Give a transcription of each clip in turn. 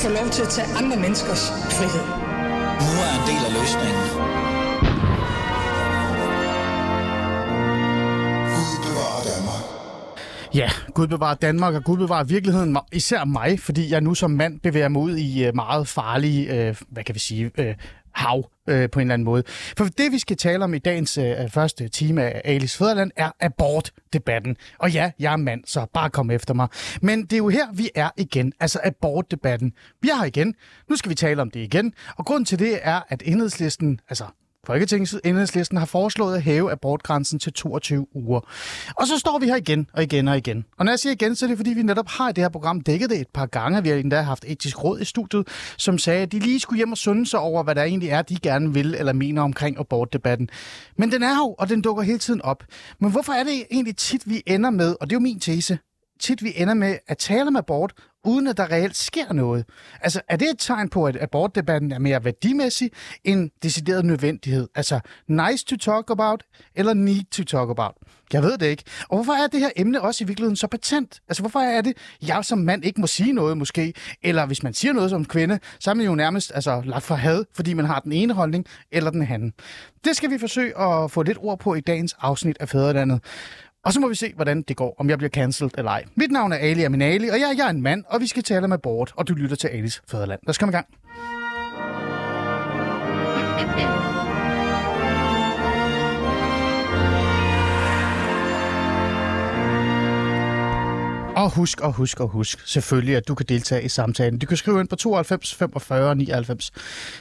få lov til at tage andre menneskers frihed. Nu er en del af løsningen. Ja, Gud bevarer Danmark, og Gud bevarer virkeligheden, især mig, fordi jeg nu som mand bevæger mig ud i øh, meget farlige, øh, hvad kan vi sige, øh, hav øh, på en eller anden måde. For det, vi skal tale om i dagens øh, første time af Alice Fæderland, er abortdebatten. Og ja, jeg er mand, så bare kom efter mig. Men det er jo her, vi er igen, altså abortdebatten. Vi er her igen. Nu skal vi tale om det igen. Og grunden til det er, at enhedslisten, altså Folketingets enhedslisten har foreslået at hæve abortgrænsen til 22 uger. Og så står vi her igen og igen og igen. Og når jeg siger igen, så er det fordi, vi netop har i det her program dækket det et par gange. Vi har endda haft etisk råd i studiet, som sagde, at de lige skulle hjem og sunde sig over, hvad der egentlig er, de gerne vil eller mener omkring abortdebatten. Men den er jo, og den dukker hele tiden op. Men hvorfor er det egentlig tit, vi ender med, og det er jo min tese, tit vi ender med at tale om abort, uden at der reelt sker noget. Altså, er det et tegn på, at abortdebatten er mere værdimæssig end decideret nødvendighed? Altså, nice to talk about, eller need to talk about? Jeg ved det ikke. Og hvorfor er det her emne også i virkeligheden så patent? Altså, hvorfor er det, jeg som mand ikke må sige noget måske? Eller hvis man siger noget som kvinde, så er man jo nærmest altså, lagt for had, fordi man har den ene holdning eller den anden. Det skal vi forsøge at få lidt ord på i dagens afsnit af Fædrelandet. Og så må vi se, hvordan det går, om jeg bliver cancelled eller ej. Mit navn er Ali Aminali, og jeg, jeg er en mand, og vi skal tale med abort, og du lytter til Alis Fæderland. Lad os komme i gang. Og husk og husk og husk selvfølgelig, at du kan deltage i samtalen. Du kan skrive ind på 92 45 99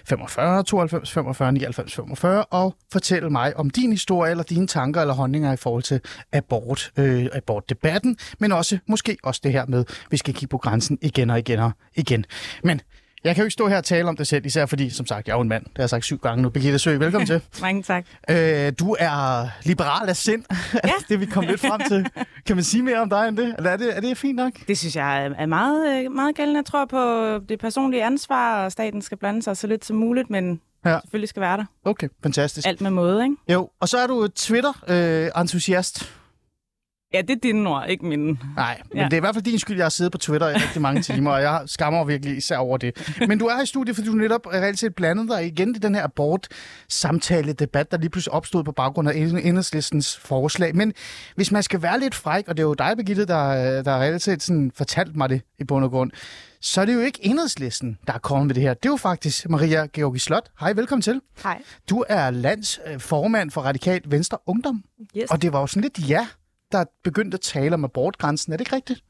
45, 92 45 99 45 og fortælle mig om din historie eller dine tanker eller holdninger i forhold til abort, øh, abortdebatten, men også måske også det her med, at vi skal kigge på grænsen igen og igen og igen. Men jeg kan jo ikke stå her og tale om det selv, især fordi, som sagt, jeg er jo en mand. Det har jeg sagt syv gange nu. Birgitte Sø, velkommen til. Mange tak. Øh, du er liberal af sind. Ja. det vi kom lidt frem til. Kan man sige mere om dig end det? Eller er det, er det fint nok? Det synes jeg er meget, øh, meget gældende. Jeg tror på det personlige ansvar, og staten skal blande sig så lidt som muligt, men ja. selvfølgelig skal være der. Okay, fantastisk. Alt med måde, ikke? Jo, og så er du Twitter-entusiast. Ja, det er dine ord, ikke mine. Nej, men ja. det er i hvert fald din skyld, jeg har siddet på Twitter i rigtig mange timer, og jeg skammer virkelig især over det. Men du er i studiet, fordi du netop reelt set blandet dig igen i den her abort-samtale-debat, der lige pludselig opstod på baggrund af enhedslistens forslag. Men hvis man skal være lidt fræk, og det er jo dig, Birgitte, der, der reelt set sådan fortalt mig det i bund og grund, så er det jo ikke enhedslisten, der er kommet med det her. Det er jo faktisk Maria Georgi Slot. Hej, velkommen til. Hej. Du er landsformand for Radikalt Venstre Ungdom. Yes. Og det var jo sådan lidt ja der begyndte at tale om abortgrænsen. Er det ikke rigtigt?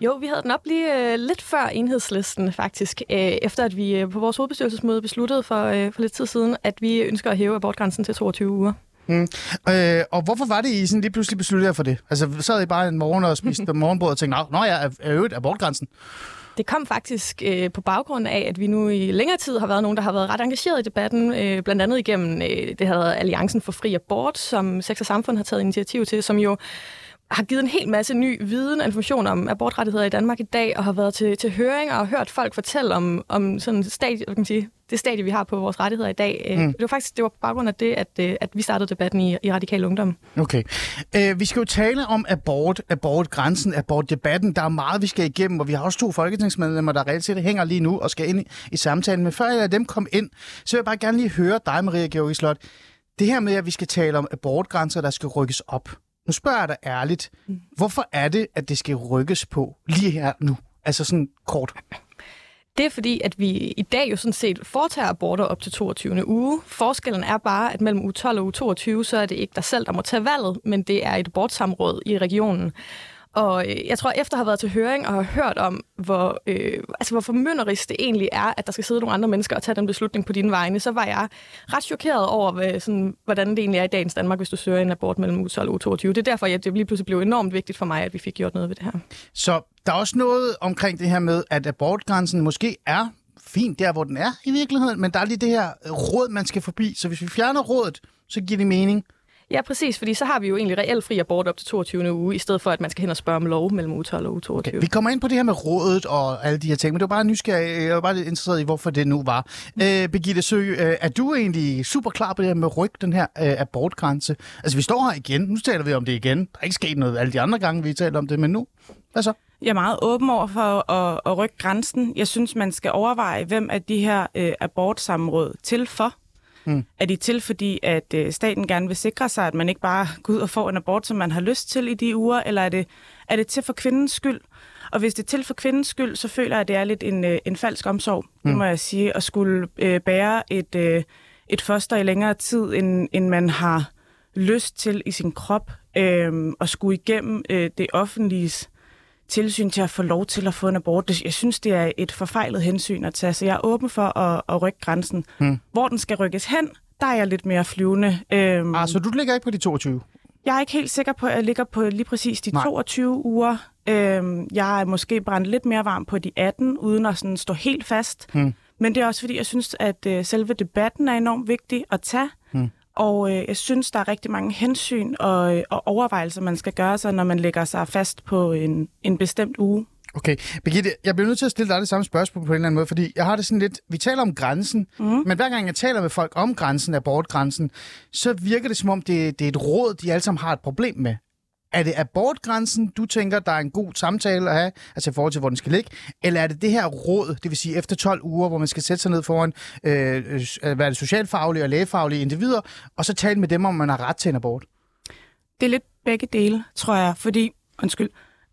Jo, vi havde den op lige øh, lidt før enhedslisten faktisk, øh, efter at vi øh, på vores hovedbestyrelsesmøde besluttede for, øh, for lidt tid siden, at vi ønsker at hæve abortgrænsen til 22 uger. Mm. Øh, og hvorfor var det, I sådan lige pludselig besluttede for det? Altså, sad I bare en morgen og spiste morgenbrød og tænkte, nå, er, er øvrigt abortgrænsen? Det kom faktisk øh, på baggrund af, at vi nu i længere tid har været nogen, der har været ret engageret i debatten, øh, blandt andet igennem øh, det hedder Alliancen for Fri Abort, som Sex og Samfund har taget initiativ til, som jo har givet en hel masse ny viden og information om abortrettigheder i Danmark i dag, og har været til, til høring og hørt folk fortælle om, om sådan stadie, kan man sige, det stadie, vi har på vores rettigheder i dag. Mm. Det var faktisk det var på baggrund af det, at, øh, at vi startede debatten i, i Radikal Ungdom. Okay. Uh, vi skal jo tale om abort, abortgrænsen, abortdebatten. Der er meget, vi skal igennem, og vi har også to folketingsmedlemmer, der reelt set hænger lige nu og skal ind i, i samtalen. Men før jeg lader dem komme ind, så vil jeg bare gerne lige høre dig, Maria Georgi Slot. Det her med, at vi skal tale om abortgrænser, der skal rykkes op. Nu spørger jeg dig ærligt, mm. hvorfor er det, at det skal rykkes på lige her nu? Altså sådan kort. Det er fordi, at vi i dag jo sådan set foretager aborter op til 22. uge. Forskellen er bare, at mellem uge 12 og uge 22, så er det ikke dig selv, der må tage valget, men det er et abortsamråd i regionen. Og øh, jeg tror, efter at have været til høring og har hørt om, hvor, øh, altså, hvor formynderisk det egentlig er, at der skal sidde nogle andre mennesker og tage den beslutning på dine vegne, så var jeg ret chokeret over, hvad, sådan, hvordan det egentlig er i dagens Danmark, hvis du søger en abort mellem uge 12 og U22. Det er derfor, at det lige pludselig blev enormt vigtigt for mig, at vi fik gjort noget ved det her. Så der er også noget omkring det her med, at abortgrænsen måske er fint der, hvor den er i virkeligheden, men der er lige det her råd, man skal forbi. Så hvis vi fjerner rådet, så giver det mening. Ja, præcis, fordi så har vi jo egentlig reelt fri abort op til 22. uge, i stedet for at man skal hen og spørge om lov mellem uge 12 og uge 22. Okay. Vi kommer ind på det her med rådet og alle de her ting, men det var bare nysgerrig, jeg var bare lidt interesseret i, hvorfor det nu var. Mm. Øh, Birgitte Sø, øh, er du egentlig super klar på det her med ryg, den her øh, abortgrænse? Altså, vi står her igen, nu taler vi om det igen. Der er ikke sket noget alle de andre gange, vi taler om det, men nu, hvad så? Jeg er meget åben over for at, at rykke grænsen. Jeg synes, man skal overveje, hvem er de her øh, abortsamråd til for. Mm. Er de til, fordi at øh, staten gerne vil sikre sig, at man ikke bare går ud og får en abort, som man har lyst til i de uger, eller er det, er det til for kvindens skyld? Og hvis det er til for kvindens skyld, så føler jeg, at det er lidt en, øh, en falsk omsorg, mm. må jeg sige, at skulle øh, bære et, øh, et foster i længere tid, end, end man har lyst til i sin krop, øh, og skulle igennem øh, det offentlige tilsyn til at få lov til at få en abort. Jeg synes, det er et forfejlet hensyn at tage, så jeg er åben for at, at rykke grænsen. Hmm. Hvor den skal rykkes hen, der er jeg lidt mere flyvende. Øhm, ah, så du ligger ikke på de 22? Jeg er ikke helt sikker på, at jeg ligger på lige præcis de Nej. 22 uger. Øhm, jeg er måske brændt lidt mere varm på de 18, uden at sådan stå helt fast. Hmm. Men det er også fordi, jeg synes, at øh, selve debatten er enormt vigtig at tage. Og øh, jeg synes, der er rigtig mange hensyn og, øh, og overvejelser, man skal gøre sig, når man lægger sig fast på en, en bestemt uge. Okay. Birgitte, jeg bliver nødt til at stille dig det samme spørgsmål på en eller anden måde, fordi jeg har det sådan lidt, vi taler om grænsen, mm. men hver gang jeg taler med folk om grænsen, abortgrænsen, så virker det som om, det, det er et råd, de alle sammen har et problem med. Er det abortgrænsen, du tænker, der er en god samtale at have, altså i forhold til, hvor den skal ligge? Eller er det det her råd, det vil sige efter 12 uger, hvor man skal sætte sig ned foran øh, være hvad er det, socialfaglige og lægefaglige individer, og så tale med dem, om man har ret til en abort? Det er lidt begge dele, tror jeg, fordi, undskyld,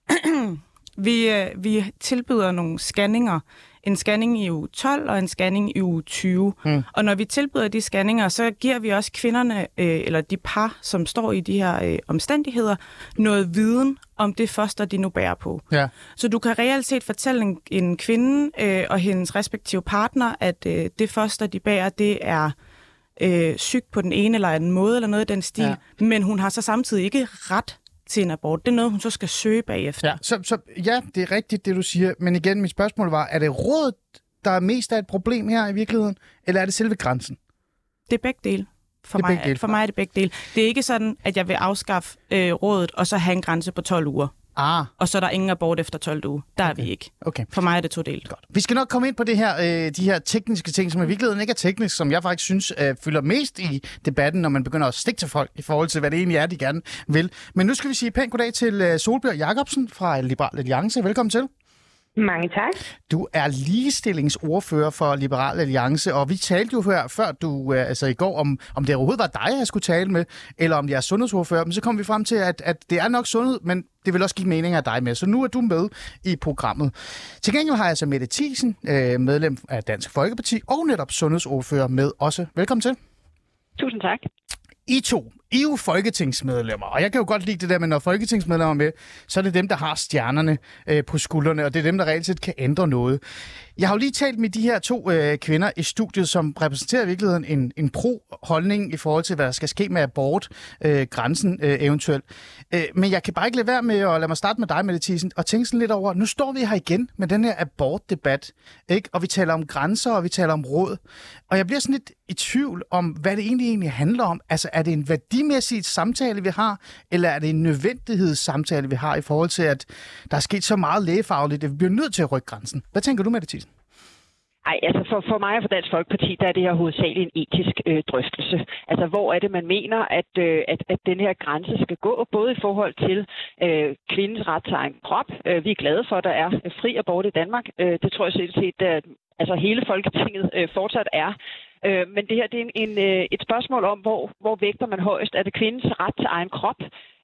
vi, øh, vi tilbyder nogle scanninger en scanning i uge 12 og en scanning i uge 20. Mm. Og når vi tilbyder de scanninger, så giver vi også kvinderne, øh, eller de par, som står i de her øh, omstændigheder, noget viden om det foster, de nu bærer på. Ja. Så du kan reelt set fortælle en, en kvinde øh, og hendes respektive partner, at øh, det foster, de bærer, det er øh, sygt på den ene eller anden måde, eller noget i den stil. Ja. Men hun har så samtidig ikke ret til en abort. Det er noget, hun så skal søge bagefter. Ja, så, så ja, det er rigtigt, det du siger. Men igen, mit spørgsmål var, er det rådet, der er mest af et problem her i virkeligheden, eller er det selve grænsen? Det er begge dele. For, mig, dele. for mig er det begge dele. Det er ikke sådan, at jeg vil afskaffe øh, rådet, og så have en grænse på 12 uger. Ah. Og så er der ingen abort efter 12 uger. Der okay. er vi ikke. Okay. For mig er det to delt. Godt. Vi skal nok komme ind på det her, øh, de her tekniske ting, som i virkeligheden ikke er teknisk, som jeg faktisk synes øh, fylder mest i debatten, når man begynder at stikke til folk i forhold til, hvad det egentlig er, de gerne vil. Men nu skal vi sige pænt goddag til øh, Solbjørg Jacobsen fra Liberal Alliance. Velkommen til. Mange tak. Du er ligestillingsordfører for Liberal Alliance, og vi talte jo før, før du, øh, altså i går, om, om det overhovedet var dig, jeg skulle tale med, eller om jeg er sundhedsordfører. Men så kom vi frem til, at, at det er nok sundhed, men det vil også give mening af dig med. Så nu er du med i programmet. Til gengæld har jeg så Mette Thiesen, øh, medlem af Dansk Folkeparti, og netop sundhedsordfører med også. Velkommen til. Tusind tak. I to, i er jo folketingsmedlemmer, og jeg kan jo godt lide det der med, når folketingsmedlemmer er med, så er det dem, der har stjernerne øh, på skuldrene, og det er dem, der reelt set kan ændre noget. Jeg har jo lige talt med de her to øh, kvinder i studiet, som repræsenterer i virkeligheden en, en pro-holdning i forhold til, hvad der skal ske med abort-grænsen øh, øh, eventuelt. Øh, men jeg kan bare ikke lade være med at lade mig starte med dig, Mette Thiesen, og tænke sådan lidt over, nu står vi her igen med den her abort-debat, ikke? og vi taler om grænser, og vi taler om råd. Og jeg bliver sådan lidt i tvivl om, hvad det egentlig, egentlig handler om. Altså, er det en værdimæssig samtale, vi har, eller er det en nødvendighedssamtale, vi har i forhold til, at der er sket så meget lægefagligt, at vi bliver nødt til at rykke grænsen? Hvad tænker du, Mette Thiesen? Ej, altså for, for mig og for Dansk Folkeparti, der er det her hovedsageligt en etisk øh, drøftelse. Altså hvor er det, man mener, at, øh, at, at den her grænse skal gå, både i forhold til øh, kvindens ret til egen krop. Øh, vi er glade for, at der er fri abort i Danmark. Øh, det tror jeg selv set, at altså hele Folketinget øh, fortsat er. Øh, men det her det er en, en, øh, et spørgsmål om, hvor, hvor vægter man højst. Er det kvindens ret til egen krop?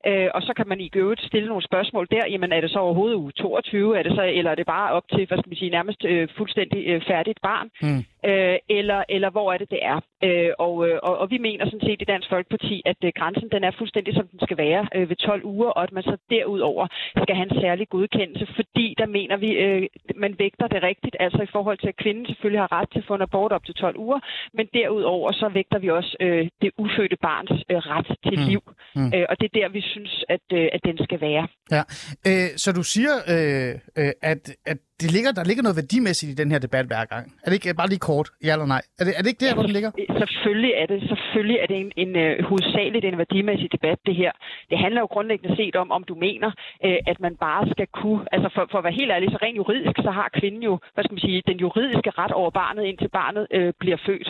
Øh, og så kan man i øvrigt stille nogle spørgsmål der. Jamen er det så overhovedet uge 22, er det så, eller er det bare op til, hvad skal man sige, nærmest øh, fuldstændig øh, færdigt barn? Mm. Øh, eller, eller hvor er det, det er? Øh, og, øh, og, og vi mener sådan set i Dansk Folkeparti, at øh, grænsen den er fuldstændig, som den skal være øh, ved 12 uger, og at man så derudover skal have en særlig godkendelse, fordi der mener vi, øh, man vægter det rigtigt, altså i forhold til, at kvinden selvfølgelig har ret til at få en abort op til 12 uger, men derudover så vægter vi også øh, det ufødte barns øh, ret til mm. liv. Mm. Øh, og det er der, vi synes, at, øh, at den skal være. Ja, øh, så du siger, øh, øh at, at det ligger, der ligger noget værdimæssigt i den her debat hver gang. Er det ikke bare lige kort, ja eller nej? Er det, er det ikke der, hvor den ligger? Selvfølgelig er det, selvfølgelig er det en, en uh, hovedsageligt en værdimæssig debat, det her. Det handler jo grundlæggende set om, om du mener, uh, at man bare skal kunne, altså for, for at være helt ærlig, så rent juridisk, så har kvinden jo, hvad skal man sige, den juridiske ret over barnet, indtil barnet uh, bliver født.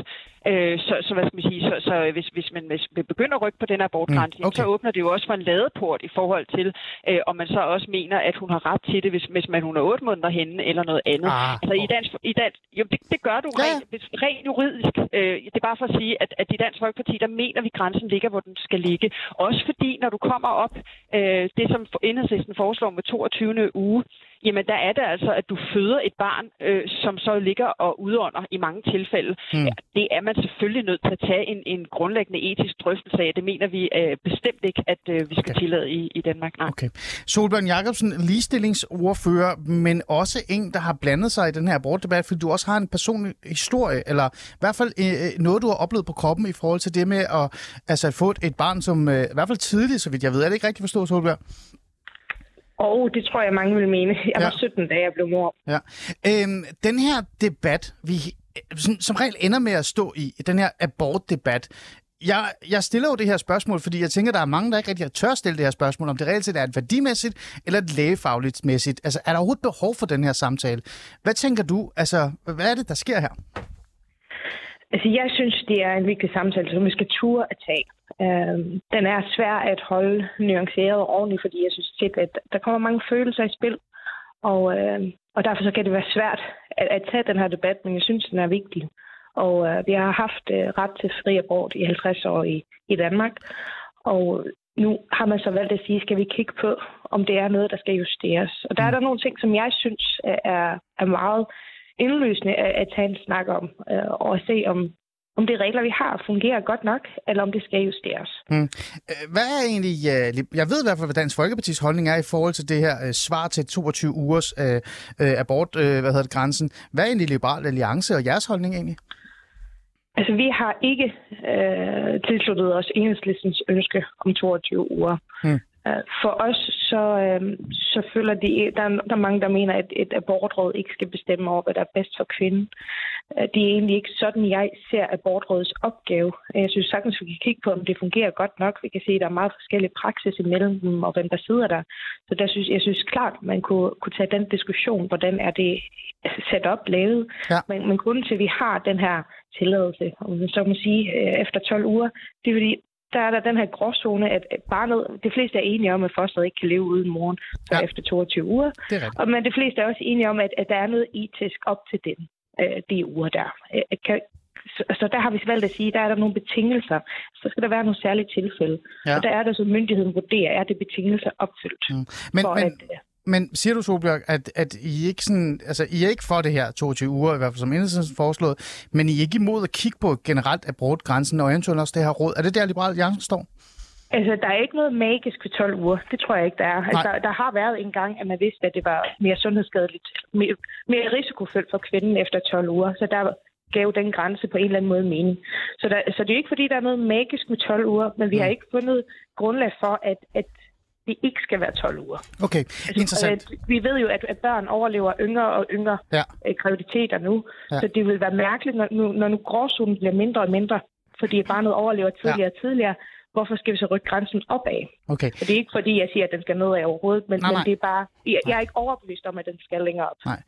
Uh, så, så hvad skal man sige, så, så hvis, hvis man vil begynde at rykke på den her abortgrænse, mm, okay. så åbner det jo også for en ladeport i forhold til, uh, om man så også mener, at hun har ret til det, hvis, hvis man hun er otte måneder henne eller noget andet. Ah, altså i dansk, i dansk jo, det, det gør du ja. rent, rent juridisk. Øh, det er bare for at sige, at, at i Dansk Folkeparti, der mener vi, at grænsen ligger, hvor den skal ligge. Også fordi, når du kommer op, øh, det som enhedslisten foreslår med 22. uge, jamen der er det altså, at du føder et barn, øh, som så ligger og udånder i mange tilfælde. Mm. Det er man selvfølgelig nødt til at tage en, en grundlæggende etisk drøftelse af. Det mener vi øh, bestemt ikke, at øh, vi skal okay. tillade i, i Danmark. Nej. Okay. Solbjørn Jacobsen, ligestillingsordfører, men også en, der har blandet sig i den her abortdebat, fordi du også har en personlig historie, eller i hvert fald øh, øh noget, du har oplevet på kroppen i forhold til det med at altså, få et, et barn, som øh, i hvert fald tidligt, så vidt jeg ved. Er det ikke rigtigt forstået, Solbjørn? Og det tror jeg, mange vil mene. Jeg ja. var 17, da jeg blev mor. Ja. Øhm, den her debat, vi som, som regel ender med at stå i, den her abortdebat, jeg, jeg stiller jo det her spørgsmål, fordi jeg tænker, der er mange, der ikke rigtig tør stille det her spørgsmål, om det reelt set er et værdimæssigt eller et lægefagligt mæssigt. Altså, er der overhovedet behov for den her samtale? Hvad tænker du? Altså, hvad er det, der sker her? Altså, jeg synes, det er en vigtig samtale, som vi skal ture at tage. Øh, den er svær at holde nuanceret og ordentligt, fordi jeg synes tit, at der kommer mange følelser i spil. Og, øh, og derfor så kan det være svært at, at tage den her debat, men jeg synes, den er vigtig. Og øh, vi har haft øh, ret til fri abort i 50 år i, i Danmark. Og nu har man så valgt at sige, skal vi kigge på, om det er noget, der skal justeres. Og der er der nogle ting, som jeg synes er, er meget indløsende at, at tage en snak om, øh, og at se, om, om det regler, vi har, fungerer godt nok, eller om det skal justeres. Hmm. Hvad er egentlig, øh, jeg ved i hvert fald, hvad Dansk Folkepartis holdning er i forhold til det her øh, svar til 22 ugers uh, abort, hvad hedder det, grænsen. Hvad er egentlig Liberal Alliance og jeres holdning egentlig? Altså, vi har ikke øh, tilsluttet os enhedslistens ønske om 22 uger. Hmm. Øh, for os så, øh, så føler de, der, der er mange, der mener, at et abortråd ikke skal bestemme over, hvad der er bedst for kvinden. Øh, det er egentlig ikke sådan, jeg ser abortrådets opgave. Jeg synes sagtens, vi kan kigge på, om det fungerer godt nok. Vi kan se, at der er meget forskellige praksis imellem dem, og hvem der sidder der. Så der synes, jeg synes klart, man kunne, kunne tage den diskussion, hvordan er det sat op, lavet. Ja. Men, men grunden til, at vi har den her tilladelse, om man så må sige, øh, efter 12 uger, det er fordi, der er der den her gråzone, at barnet, de fleste er enige om, at fosteret ikke kan leve uden moren ja. efter 22 uger. Det er og, men de fleste er også enige om, at, at der er noget etisk op til den, øh, de uger der. Øh, kan, så, så der har vi valgt at sige, at der er der nogle betingelser. Så skal der være nogle særlige tilfælde. Ja. Og der er der så myndigheden vurderer, er det betingelser opfyldt. Mm. Men, for men, at, øh, men siger du, Solbjørg, at, at I, ikke sådan, altså, I er ikke for det her 22 uger, i hvert fald som Enhedslisten foreslået, men I er ikke imod at kigge på generelt abortgrænsen og eventuelt også det her råd. Er det der, Liberale Alliance står? Altså, der er ikke noget magisk ved 12 uger. Det tror jeg ikke, der er. Altså, der, der har været en gang, at man vidste, at det var mere sundhedsskadeligt, mere, mere risikofyldt for kvinden efter 12 uger. Så der gav den grænse på en eller anden måde mening. Så, der, så det er ikke, fordi der er noget magisk med 12 uger, men vi har mm. ikke fundet grundlag for, at, at det ikke skal være 12 uger. Okay, altså, interessant. Altså, vi ved jo, at, at børn overlever yngre og yngre ja. Øh, graviditeter nu, ja. så det vil være mærkeligt, når nu, når nu gråzonen bliver mindre og mindre, fordi barnet overlever tidligere ja. og tidligere, hvorfor skal vi så rykke grænsen opad? Okay. Og det er ikke fordi, jeg siger, at den skal nedad overhovedet, men, nej, nej. men det er bare, jeg, jeg er ikke overbevist om, at den skal længere op. Nej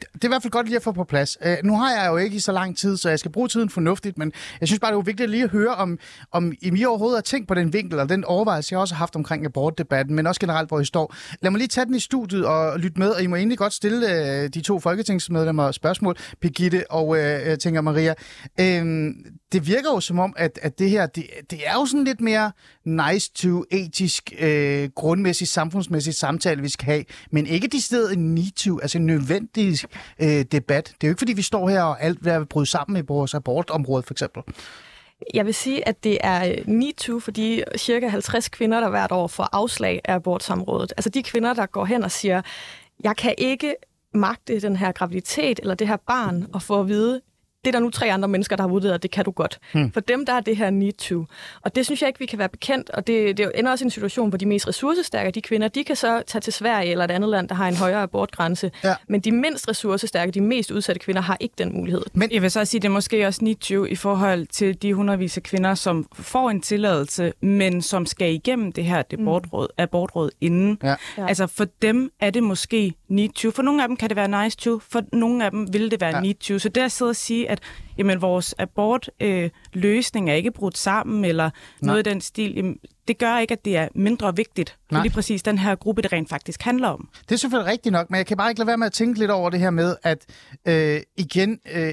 det er i hvert fald godt lige at få på plads. Uh, nu har jeg jo ikke i så lang tid, så jeg skal bruge tiden fornuftigt, men jeg synes bare, det er vigtigt lige at høre, om, om I overhovedet har tænkt på den vinkel, og den overvejelse, jeg også har haft omkring abortdebatten, men også generelt, hvor I står. Lad mig lige tage den i studiet og lytte med, og I må egentlig godt stille uh, de to folketingsmedlemmer spørgsmål, Birgitte og uh, tænker Maria. Uh, det virker jo som om, at, at det her, det, det er jo sådan lidt mere nice to etisk, øh, grundmæssigt, samfundsmæssigt samtale, vi skal have, men ikke de steder en need to, altså en nødvendig øh, debat. Det er jo ikke, fordi vi står her og alt vil bryde sammen i vores abortområde, for eksempel. Jeg vil sige, at det er øh, NITU for de cirka 50 kvinder, der hvert år får afslag af abortsamrådet. Altså de kvinder, der går hen og siger, jeg kan ikke magte den her graviditet eller det her barn og få at vide, det er der nu tre andre mennesker, der har vurderet, at det kan du godt. Hmm. For dem, der er det her need to. Og det synes jeg ikke, vi kan være bekendt, og det, det ender også i en situation, hvor de mest ressourcestærke, de kvinder, de kan så tage til Sverige eller et andet land, der har en højere abortgrænse. Ja. Men de mindst ressourcestærke, de mest udsatte kvinder, har ikke den mulighed. Men jeg vil så sige, at det er måske også need to i forhold til de hundredvis af kvinder, som får en tilladelse, men som skal igennem det her abortråd, mm. abortråd inden. Ja. Altså for dem er det måske need to. For nogle af dem kan det være nice to, for nogle af dem vil det være ja. need to. Så der sidder at sige, at jamen, vores abortløsning øh, er ikke brudt sammen, eller Nej. noget af den stil, jamen, det gør ikke, at det er mindre vigtigt for lige præcis den her gruppe, det rent faktisk handler om. Det er selvfølgelig rigtigt nok, men jeg kan bare ikke lade være med at tænke lidt over det her med, at øh, igen, øh,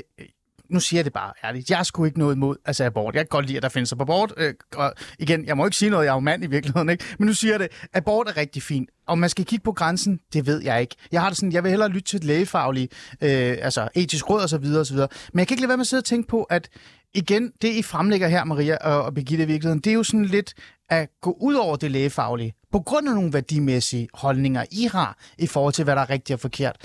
nu siger jeg det bare ærligt, jeg skulle ikke noget imod altså abort. Jeg kan godt lide, at der findes abort. Øh, og igen, jeg må ikke sige noget, jeg er jo mand i virkeligheden, ikke? men nu siger jeg det, abort er rigtig fint. Om man skal kigge på grænsen, det ved jeg ikke. Jeg har det sådan, jeg vil hellere lytte til et lægefagligt, øh, altså etisk råd osv. osv. Men jeg kan ikke lade være med at sidde og tænke på, at igen, det I fremlægger her, Maria og, og Birgitte i virkeligheden, det er jo sådan lidt at gå ud over det lægefaglige, på grund af nogle værdimæssige holdninger, I har i forhold til, hvad der er rigtigt og forkert.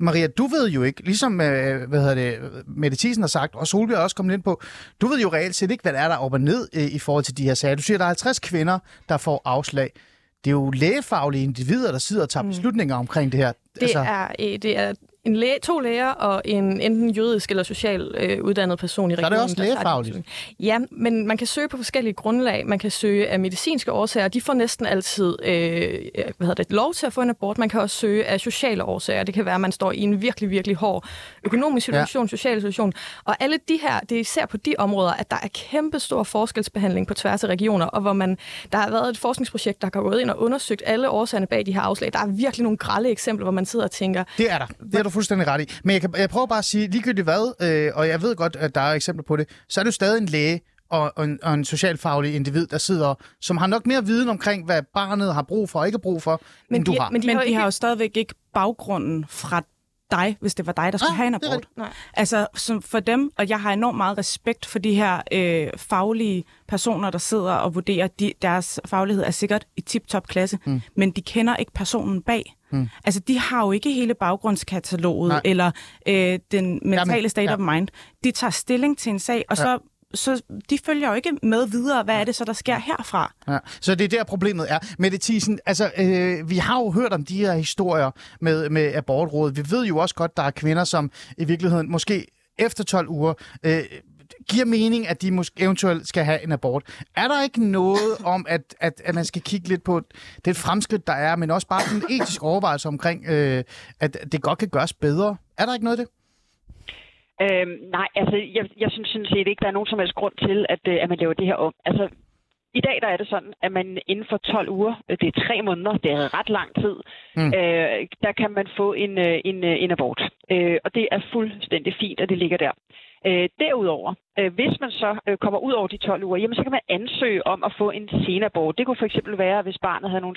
Maria, du ved jo ikke, ligesom øh, hvad hedder det, Mette Thiesen har sagt, og Solbjerg også kommet ind på, du ved jo reelt set ikke, hvad der er der op og ned øh, i forhold til de her sager. Du siger, at der er 50 kvinder, der får afslag. Det er jo lægefaglige individer, der sidder og tager mm. beslutninger omkring det her. Det, altså... er, øh, det er en læge, to læger og en enten jødisk eller social øh, uddannet person i regionen. Så er det også lægefagligt? Ja, men man kan søge på forskellige grundlag. Man kan søge af medicinske årsager. De får næsten altid øh, hvad hedder det, lov til at få en abort. Man kan også søge af sociale årsager. Det kan være, at man står i en virkelig, virkelig hård økonomisk situation, ja. social situation. Og alle de her, det er især på de områder, at der er kæmpe stor forskelsbehandling på tværs af regioner, og hvor man, der har været et forskningsprojekt, der har gået ind og undersøgt alle årsagerne bag de her afslag. Der er virkelig nogle grælde eksempler, hvor man sidder og tænker... Det er der. Det er du fuldstændig ret i. Men jeg, kan, jeg prøver bare at sige, ligegyldigt hvad, øh, og jeg ved godt, at der er eksempler på det, så er jo stadig en læge og, og, en, og en socialfaglig individ, der sidder, som har nok mere viden omkring, hvad barnet har brug for og ikke brug for, men end de, du har. Men de, men de har jo stadigvæk ikke baggrunden fra dig, hvis det var dig, der skulle ah, have en abort. Nej. Altså så for dem, og jeg har enormt meget respekt for de her øh, faglige personer, der sidder og vurderer, de, deres faglighed er sikkert i tip-top klasse, mm. men de kender ikke personen bag. Mm. Altså, de har jo ikke hele baggrundskataloget, Nej. eller øh, den mentale Jamen, state ja. of mind. De tager stilling til en sag, og ja. så så de følger jo ikke med videre, hvad er det så, der sker herfra? Ja, så det er der problemet er. Mette Thiesen, altså, øh, vi har jo hørt om de her historier med, med abortrådet. Vi ved jo også godt, der er kvinder, som i virkeligheden måske efter 12 uger øh, giver mening, at de måske eventuelt skal have en abort. Er der ikke noget om, at, at, at man skal kigge lidt på det fremskridt, der er, men også bare en etisk overvejelse omkring, øh, at det godt kan gøres bedre? Er der ikke noget af det? Øhm, nej, altså jeg, jeg synes sådan set ikke, der er nogen som helst grund til, at, øh, at man laver det her om. Altså i dag der er det sådan, at man inden for 12 uger, øh, det er tre måneder, det er ret lang tid, mm. øh, der kan man få en, øh, en, en abort. Øh, og det er fuldstændig fint, at det ligger der. Øh, derudover, øh, hvis man så øh, kommer ud over de 12 uger, jamen, så kan man ansøge om at få en senabort. Det kunne for eksempel være, hvis barnet havde nogle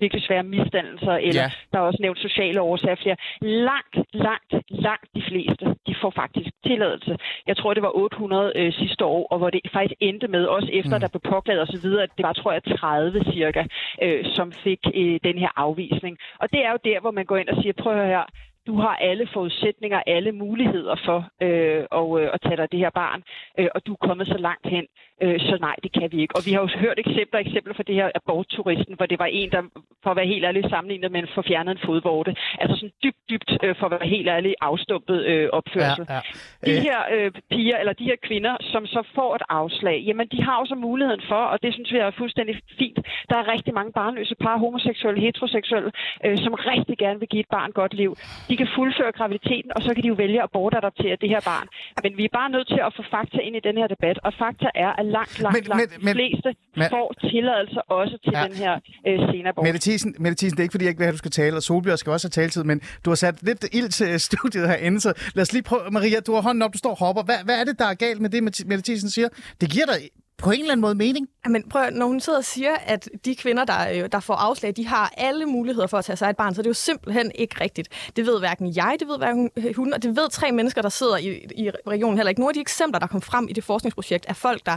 virkelig svære misdannelser, eller ja. der er også nævnt sociale årsager flere. Langt, langt, langt de fleste, de får faktisk tilladelse. Jeg tror, det var 800 øh, sidste år, og hvor det faktisk endte med, også efter mm. der blev påklaget osv., at det var, tror jeg, 30 cirka, øh, som fik øh, den her afvisning. Og det er jo der, hvor man går ind og siger, prøv at høre her, du har alle forudsætninger, alle muligheder for øh, at, øh, at tage dig det her barn, øh, og du er kommet så langt hen, øh, så nej, det kan vi ikke. Og vi har jo hørt eksempler, eksempler for det her abortturisten, hvor det var en, der for at være helt ærlig sammenlignet med en forfjernet en fodvorte. Altså sådan dybt, dybt, øh, for at være helt ærlig, afstumpet øh, opførsel. Ja, ja. De øh. her øh, piger, eller de her kvinder, som så får et afslag, jamen de har også muligheden for, og det synes vi er fuldstændig fint, der er rigtig mange barnløse par, homoseksuelle, heteroseksuelle, øh, som rigtig gerne vil give et barn godt liv. De kan fuldføre graviditeten, og så kan de jo vælge at bortadoptere det her barn. Men vi er bare nødt til at få fakta ind i den her debat, og fakta er, at langt, langt, men, langt men, de fleste men, får tilladelser også til ja. den her øh, senabort. Mette Thiesen, Mette Thiesen, det er ikke fordi, jeg ikke vil have, du skal tale, og Solbjørn skal også have taletid, men du har sat lidt ild til studiet herinde, så lad os lige prøve. Maria, du har hånden op, du står og hopper. Hvad, hvad er det, der er galt med det, Mette Thiesen siger? Det giver dig på en eller anden måde mening. Men prøv, når hun sidder og siger, at de kvinder, der, øh, der får afslag, de har alle muligheder for at tage sig et barn, så det er jo simpelthen ikke rigtigt. Det ved hverken jeg, det ved hverken øh, hun, og det ved tre mennesker, der sidder i, i regionen heller ikke. Nogle af de eksempler, der kom frem i det forskningsprojekt, er folk, der,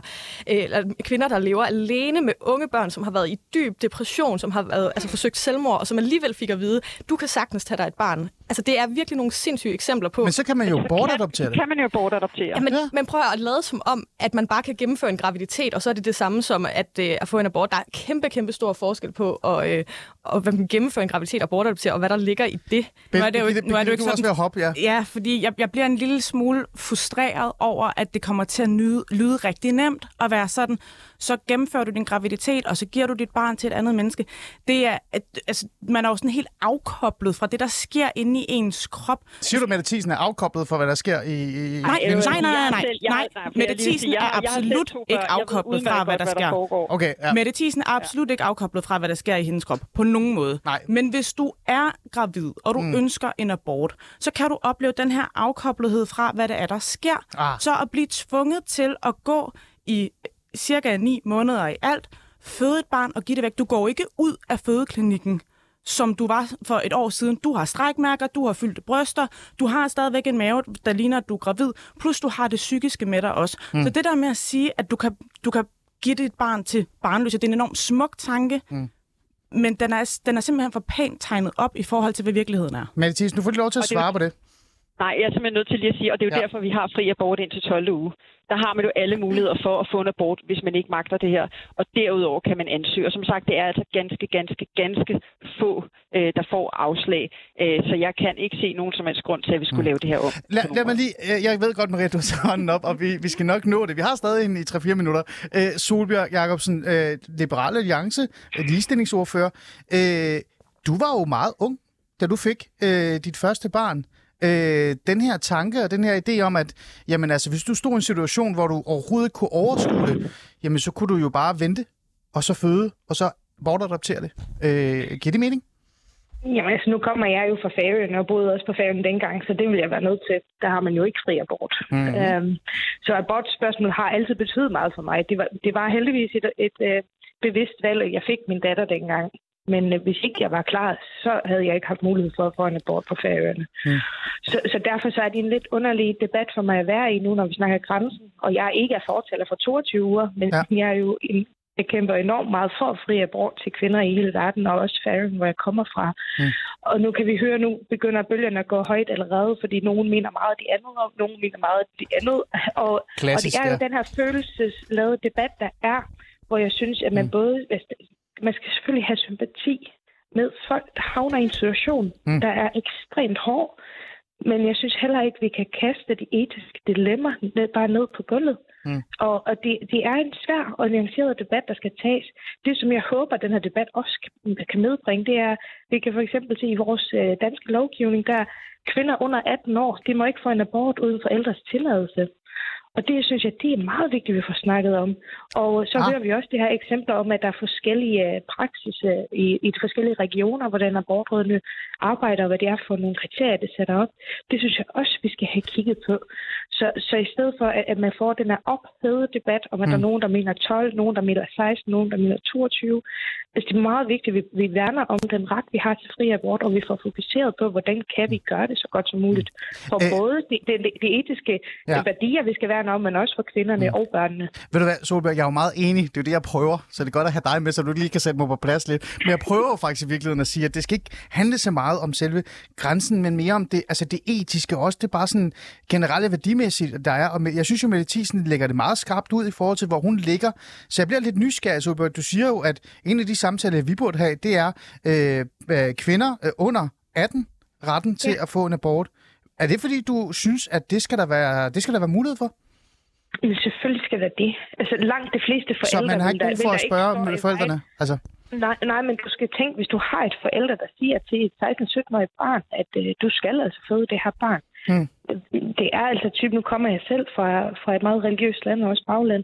øh, eller kvinder, der lever alene med unge børn, som har været i dyb depression, som har været, altså forsøgt selvmord, og som alligevel fik at vide, du kan sagtens tage dig et barn. Altså, det er virkelig nogle sindssyge eksempler på... Men så kan man jo bortadoptere det. kan man jo bortadoptere. Ja, men, ja. men prøv at lade som om, at man bare kan gennemføre en graviditet, og så er det det samme som at, øh, at få en abort. Der er kæmpe, kæmpe stor forskel på, og, øh, og hvad man gennemføre en graviditet og bortadoptere, og hvad der ligger i det. Ben, Nu er det jo Birgitte, nu er det jo ikke du er også sådan- ved at hoppe, ja. Ja, fordi jeg, jeg bliver en lille smule frustreret over, at det kommer til at nyde, lyde rigtig nemt at være sådan, så gennemfører du din graviditet, og så giver du dit barn til et andet menneske. Det er, at, altså, man er jo sådan helt afkoblet fra det, der sker inde i ens krop. Siger du, at Mette Thiesen er afkoblet for, hvad der sker i... i Nej, øh, nej, nej, nej, nej, nej. Mette Thiesen er absolut ikke afkoblet fra, hvad der sker. Okay, ja. Mette Thiesen er absolut ikke afkoblet fra, hvad der sker i hendes krop. På nogen måde. Nej. Men hvis du er gravid, og du mm. ønsker en abort, så kan du opleve den her afkoblethed fra, hvad det er, der sker. Ah. Så at blive tvunget til at gå i cirka 9 måneder i alt, føde et barn og give det væk. Du går ikke ud af fødeklinikken som du var for et år siden. Du har strækmærker, du har fyldte bryster, du har stadigvæk en mave, der ligner, at du er gravid, plus du har det psykiske med dig også. Mm. Så det der med at sige, at du kan, du kan give dit barn til barnløse, det er en enormt smuk tanke, mm. men den er, den er simpelthen for pænt tegnet op i forhold til, hvad virkeligheden er. Mette du får lige lov til at Og det svare på det. Nej, jeg er simpelthen nødt til lige at sige, og det er jo Ja. derfor, vi har fri abort indtil 12. uge. Der har man jo alle muligheder for at få en abort, hvis man ikke magter det her. Og derudover kan man ansøge. Og som sagt, det er altså ganske, ganske, ganske få, øh, der får afslag. Øh, så jeg kan ikke se nogen som helst grund til, at vi skulle lave det her om. Lad, lad mig lige, jeg ved godt, Maria, du har hånden op, og vi, vi skal nok nå det. Vi har stadig en i 3-4 minutter. Øh, Solbjørg Jacobsen, øh, Liberale Alliance, øh, ligestillingsordfører. Øh, du var jo meget ung, da du fik øh, dit første barn. Øh, den her tanke og den her idé om, at jamen, altså, hvis du stod i en situation, hvor du overhovedet ikke kunne overskue det, jamen, så kunne du jo bare vente, og så føde, og så bortadoptere det. Øh, giver det mening? Jamen altså, nu kommer jeg jo fra Færøerne og boede også på Færøerne dengang, så det vil jeg være nødt til. Der har man jo ikke fri abort. Mm-hmm. Øhm, så abortspørgsmål har altid betydet meget for mig. Det var, det var heldigvis et, et, et bevidst valg, at jeg fik min datter dengang. Men øh, hvis ikke jeg var klar, så havde jeg ikke haft mulighed for at få en abort på Færøerne. Mm. Så, så derfor så er det en lidt underlig debat for mig at være i nu, når vi snakker grænsen. Og jeg ikke er fortaler for 22 uger, men Ja. jeg er jo en, jeg kæmper enormt meget for fri abort til kvinder i hele verden, og også Færøerne, hvor jeg kommer fra. Mm. Og nu kan vi høre, nu begynder bølgerne at gå højt allerede, fordi nogen mener meget af det andet, og nogen mener meget det andet. Og, Klassisk, og det er jo ja. den her følelsesladede debat, der er, hvor jeg synes, at man mm. både... Man skal selvfølgelig have sympati med folk, der havner i en situation, mm. der er ekstremt hård. Men jeg synes heller ikke, vi kan kaste de etiske dilemmaer ned, bare ned på gulvet. Mm. Og, og det, det er en svær og nuanceret debat, der skal tages. Det, som jeg håber, den her debat også kan, kan medbringe, det er, vi kan for eksempel se i vores øh, danske lovgivning, der kvinder under 18 år, de må ikke få en abort uden forældres tilladelse. Og det synes jeg, det er meget vigtigt, at vi får snakket om. Og så Ah. hører vi også det her eksempler om, at der er forskellige øh, praksis øh, i, i de forskellige regioner, hvordan abortrådene arbejder, og hvad det er for nogle kriterier, det sætter op. Det synes jeg også, vi skal have kigget på. Så, så i stedet for, at, at man får den her ophedede debat om, at mm. der er nogen, der mener 12, nogen, der mener 16, nogen, der mener 22, altså, det er meget vigtigt, at vi, vi værner om den ret, vi har til fri abort, og vi får fokuseret på, hvordan kan vi gøre det så godt som muligt. For Øh. øh, både de, de, de etiske Ja. ja. værdier, vi skal værne om, men også for kvinderne mm. og børnene. Ved du hvad, Solberg, jeg er jo meget enig. Det er det, jeg prøver. Så det er godt at have dig med, så du lige kan sætte mig på plads lidt. Men jeg prøver jo faktisk i virkeligheden at sige, at det skal ikke handle så meget om selve grænsen, men mere om det, altså det etiske også. Det er bare sådan generelle værdimæssigt, der er. Og jeg synes jo, Mette Thiesen lægger det meget skarpt ud i forhold til, hvor hun ligger. Så jeg bliver lidt nysgerrig, Solberg. Du siger jo, at en af de samtaler, vi burde have, det er øh, øh, kvinder øh, under 18 retten til at få en abort. Er det fordi, du synes, at det skal der være, det skal der være mulighed for? Men selvfølgelig skal der det. Altså langt de fleste forældre... Så man har ikke brug for at spørge forældrene? Altså, Nej, nej, men du skal tænke, hvis du har et forælder, der siger til et 16-17-årigt barn, at øh, du skal altså føde det her barn. Mm. Det er altså typen, nu kommer jeg selv fra, fra et meget religiøst land, og også bagland.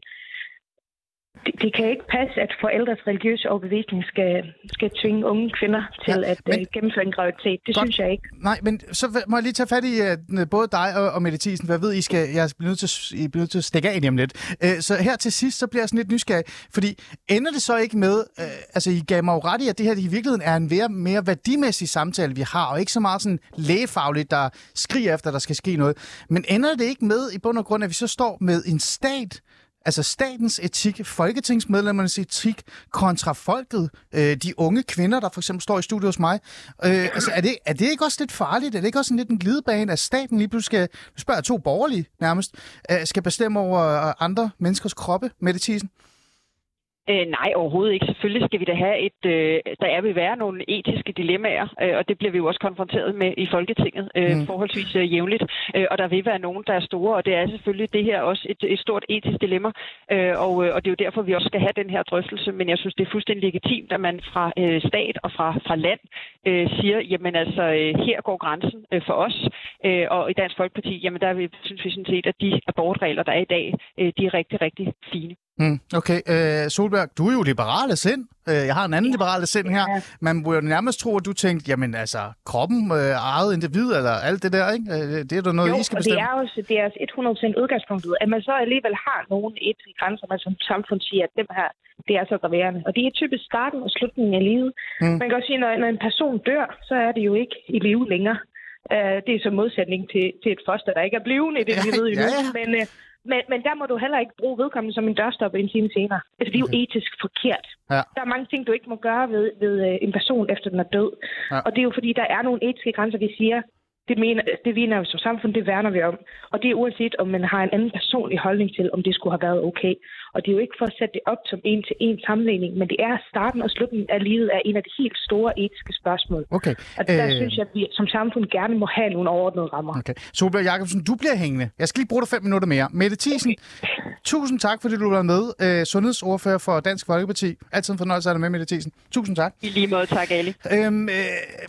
Det, det kan ikke passe, at forældres religiøse overbevisning skal, skal tvinge unge kvinder til Ja, at men- øh, gennemføre en graviditet. Det Godt. synes jeg ikke. nej, men så må jeg lige tage fat i uh, både dig og, og Mette Thiesen, for jeg ved, I, skal, jeg bliver nødt til, I bliver nødt til at stikke af lige om lidt. Uh, så her til sidst, så bliver jeg sådan lidt nysgerrig, fordi ender det så ikke med, uh, altså I gav mig jo ret i, at det her i virkeligheden er en mere, mere værdimæssig samtale, vi har, og ikke så meget sådan lægefagligt, der skriger efter, at der skal ske noget. Men ender det ikke med, i bund og grund, at vi så står med en stat, Altså statens etik, folketingsmedlemmernes etik kontra folket, øh, de unge kvinder, der for eksempel står i studiet hos mig. Øh, altså er det, er det ikke også lidt farligt? Er det ikke også en lidt en glidebane, at staten lige pludselig skal, nu spørger to borgerlige nærmest, øh, skal bestemme over andre menneskers kroppe, Mette Thiesen? Øh, nej, overhovedet ikke. Selvfølgelig skal vi da have et... Øh, der vil være nogle etiske dilemmaer, øh, og det bliver vi jo også konfronteret med i Folketinget øh, mm. forholdsvis øh, jævnligt. Øh, og der vil være nogen, der er store, og det er selvfølgelig det her også et, et stort etisk dilemma. Øh, og, øh, og det er jo derfor, vi også skal have den her drøftelse. Men jeg synes, det er fuldstændig legitimt, at man fra øh, stat og fra, fra land øh, siger, jamen altså, øh, her går grænsen øh, for os. Øh, og i Dansk Folkeparti, jamen der vi, synes vi sådan set, at de abortregler, der er i dag, øh, de er rigtig, rigtig fine. Mm, okay, øh, Solberg, du er jo liberale sind. Øh, jeg har en anden liberale sind her. Man må jo nærmest tro, at du tænkte, jamen altså, kroppen, øh, eget individ, eller alt det der, ikke? Øh, det er da noget, jo, I skal bestemme. det er også det er 100% udgangspunktet, at man så alligevel har nogle etiske grænser, man som samfund siger, at dem her, det er så graverende. Og det er typisk starten og slutningen af livet. Mm. Man kan også sige, når, når en person dør, så er det jo ikke i live længere. Uh, det er så modsætning til, til et foster, der ikke er blivende i det, ja, vi ved endnu. Ja, ja. Men, uh, men, men der må du heller ikke bruge vedkommende som en dørstopper en time senere. Altså, det er jo okay. etisk forkert. Ja. Der er mange ting, du ikke må gøre ved, ved øh, en person, efter den er død. Ja. Og det er jo fordi, der er nogle etiske grænser, vi siger, det, mener, det mener vi som samfund, det værner vi om. Og det er uanset, om man har en anden personlig holdning til, om det skulle have været okay. Og det er jo ikke for at sætte det op som en til en sammenligning, men det er starten og slutningen af livet er en af de helt store etiske spørgsmål. Okay. Og der øh... synes jeg, at vi som samfund gerne må have nogle overordnede rammer. Okay. Solberg Jacobsen, du bliver hængende. Jeg skal lige bruge dig fem minutter mere. Mette Thiesen, okay. tusind tak, fordi du var med. Øh, sundhedsordfører for Dansk Folkeparti. Altid en fornøjelse at dig med, Mette Thiesen. Tusind tak. I lige måde, tak Ali. Øhm, øh,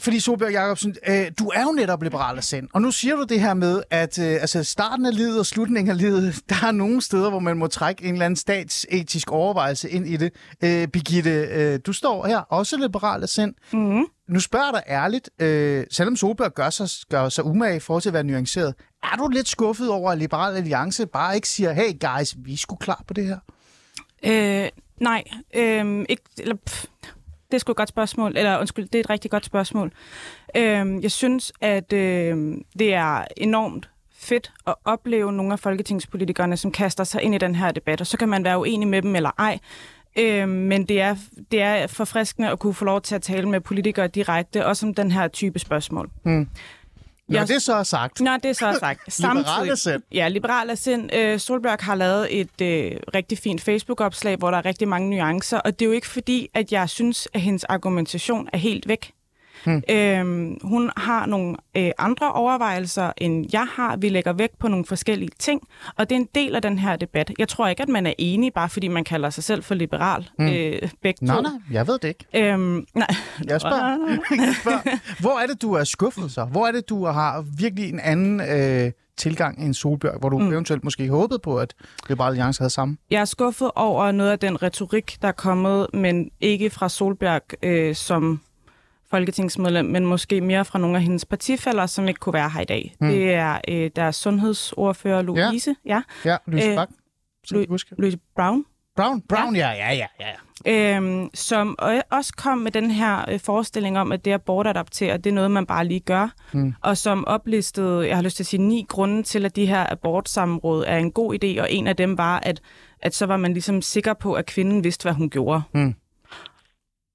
fordi Solberg Jacobsen, øh, du er jo netop liberal af sind. Og nu siger du det her med, at øh, altså starten af livet og slutningen af livet, der er nogle steder, hvor man må trække en eller anden statsetisk overvejelse ind i det. Øh, Birgitte, øh, du står her, også liberal af sind. Mm-hmm. Nu spørger jeg dig ærligt, øh, selvom Solberg gør sig, gør sig umage til at være nuanceret, er du lidt skuffet over, at Liberal Alliance bare ikke siger, hey guys, vi er sgu klar på det her? Øh, nej, øh, ikke, eller, pff, det er sgu et godt spørgsmål. Eller undskyld, det er et rigtig godt spørgsmål. Øh, jeg synes, at øh, det er enormt fedt at opleve nogle af folketingspolitikerne, som kaster sig ind i den her debat, og så kan man være uenig med dem eller ej. Øh, men det er, det er forfriskende at kunne få lov til at tale med politikere direkte, også om den her type spørgsmål. Mm. Når jeg, det så er sagt. Når det så er sagt. liberale sind. Ja, liberale sind. Øh, Solberg har lavet et øh, rigtig fint Facebook-opslag, hvor der er rigtig mange nuancer, og det er jo ikke fordi, at jeg synes, at hendes argumentation er helt væk. Hmm. Øhm, hun har nogle øh, andre overvejelser, end jeg har. Vi lægger vægt på nogle forskellige ting, og det er en del af den her debat. Jeg tror ikke, at man er enig, bare fordi man kalder sig selv for liberal. Hmm. Øh, begge nej, nej, jeg ved det ikke. Øhm, nej. Jeg spørger. jeg spørger. Hvor er det, du er skuffet så? Hvor er det, du har virkelig en anden... Øh tilgang end Solbjørg, hvor du mm. eventuelt måske håbede på, at Liberale Alliance havde samme? Jeg er skuffet over noget af den retorik, der er kommet, men ikke fra Solbjerg øh, som folketingsmedlem, men måske mere fra nogle af hendes partifælder, som ikke kunne være her i dag. Mm. Det er øh, deres sundhedsordfører, Louise. Ja, ja. ja Louise øh, Bak. Louise Brown. Brown, Brown, ja, ja, ja, ja. Øhm, som også kom med den her øh, forestilling om, at det at bortadaptere, det er noget, man bare lige gør. Mm. Og som oplistede, jeg har lyst til at sige, ni grunde til, at de her abortsamråd er en god idé, og en af dem var, at, at så var man ligesom sikker på, at kvinden vidste, hvad hun gjorde. Mm.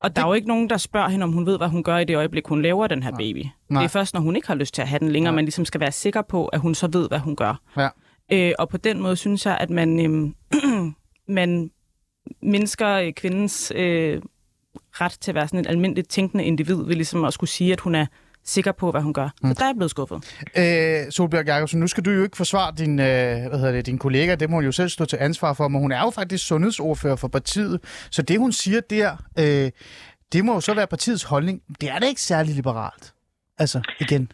Og der er jo ikke nogen, der spørger hende, om hun ved, hvad hun gør i det øjeblik, hun laver den her Nej. baby. Nej. Det er først, når hun ikke har lyst til at have den længere, Nej. man ligesom skal være sikker på, at hun så ved, hvad hun gør. Ja. Øh, og på den måde synes jeg, at man, øh, man mindsker kvindens øh, ret til at være sådan et almindeligt tænkende individ, ved ligesom at skulle sige, at hun er sikker på, hvad hun gør. Mm. Så der er jeg blevet skuffet. Øh, Solbjørg Jacobsen, nu skal du jo ikke forsvare din, øh, hvad hedder det, din kollega. Det må hun jo selv stå til ansvar for, men hun er jo faktisk sundhedsordfører for partiet. Så det, hun siger der, øh, det må jo så være partiets holdning. Det er da ikke særlig liberalt. Altså, igen.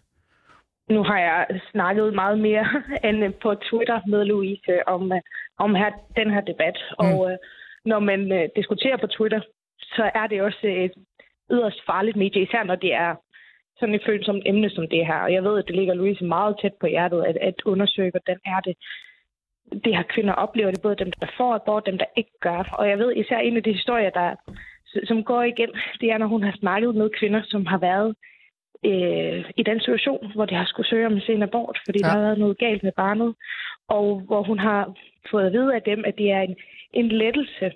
Nu har jeg snakket meget mere end på Twitter med Louise om, øh, om her, den her debat. Mm. Og øh, når man øh, diskuterer på Twitter, så er det også et yderst farligt medie, især når det er sådan et følsomt emne som det her. Og jeg ved, at det ligger Louise meget tæt på hjertet at, at undersøge, hvordan er det, det her kvinder oplever det, både dem, der får abort, dem, der ikke gør. Og jeg ved især en af de historier, der, som går igen, det er, når hun har snakket med kvinder, som har været øh, i den situation, hvor de har skulle søge om en abort, fordi ja. der har været noget galt med barnet, og hvor hun har fået at vide af dem, at det er en, en lettelse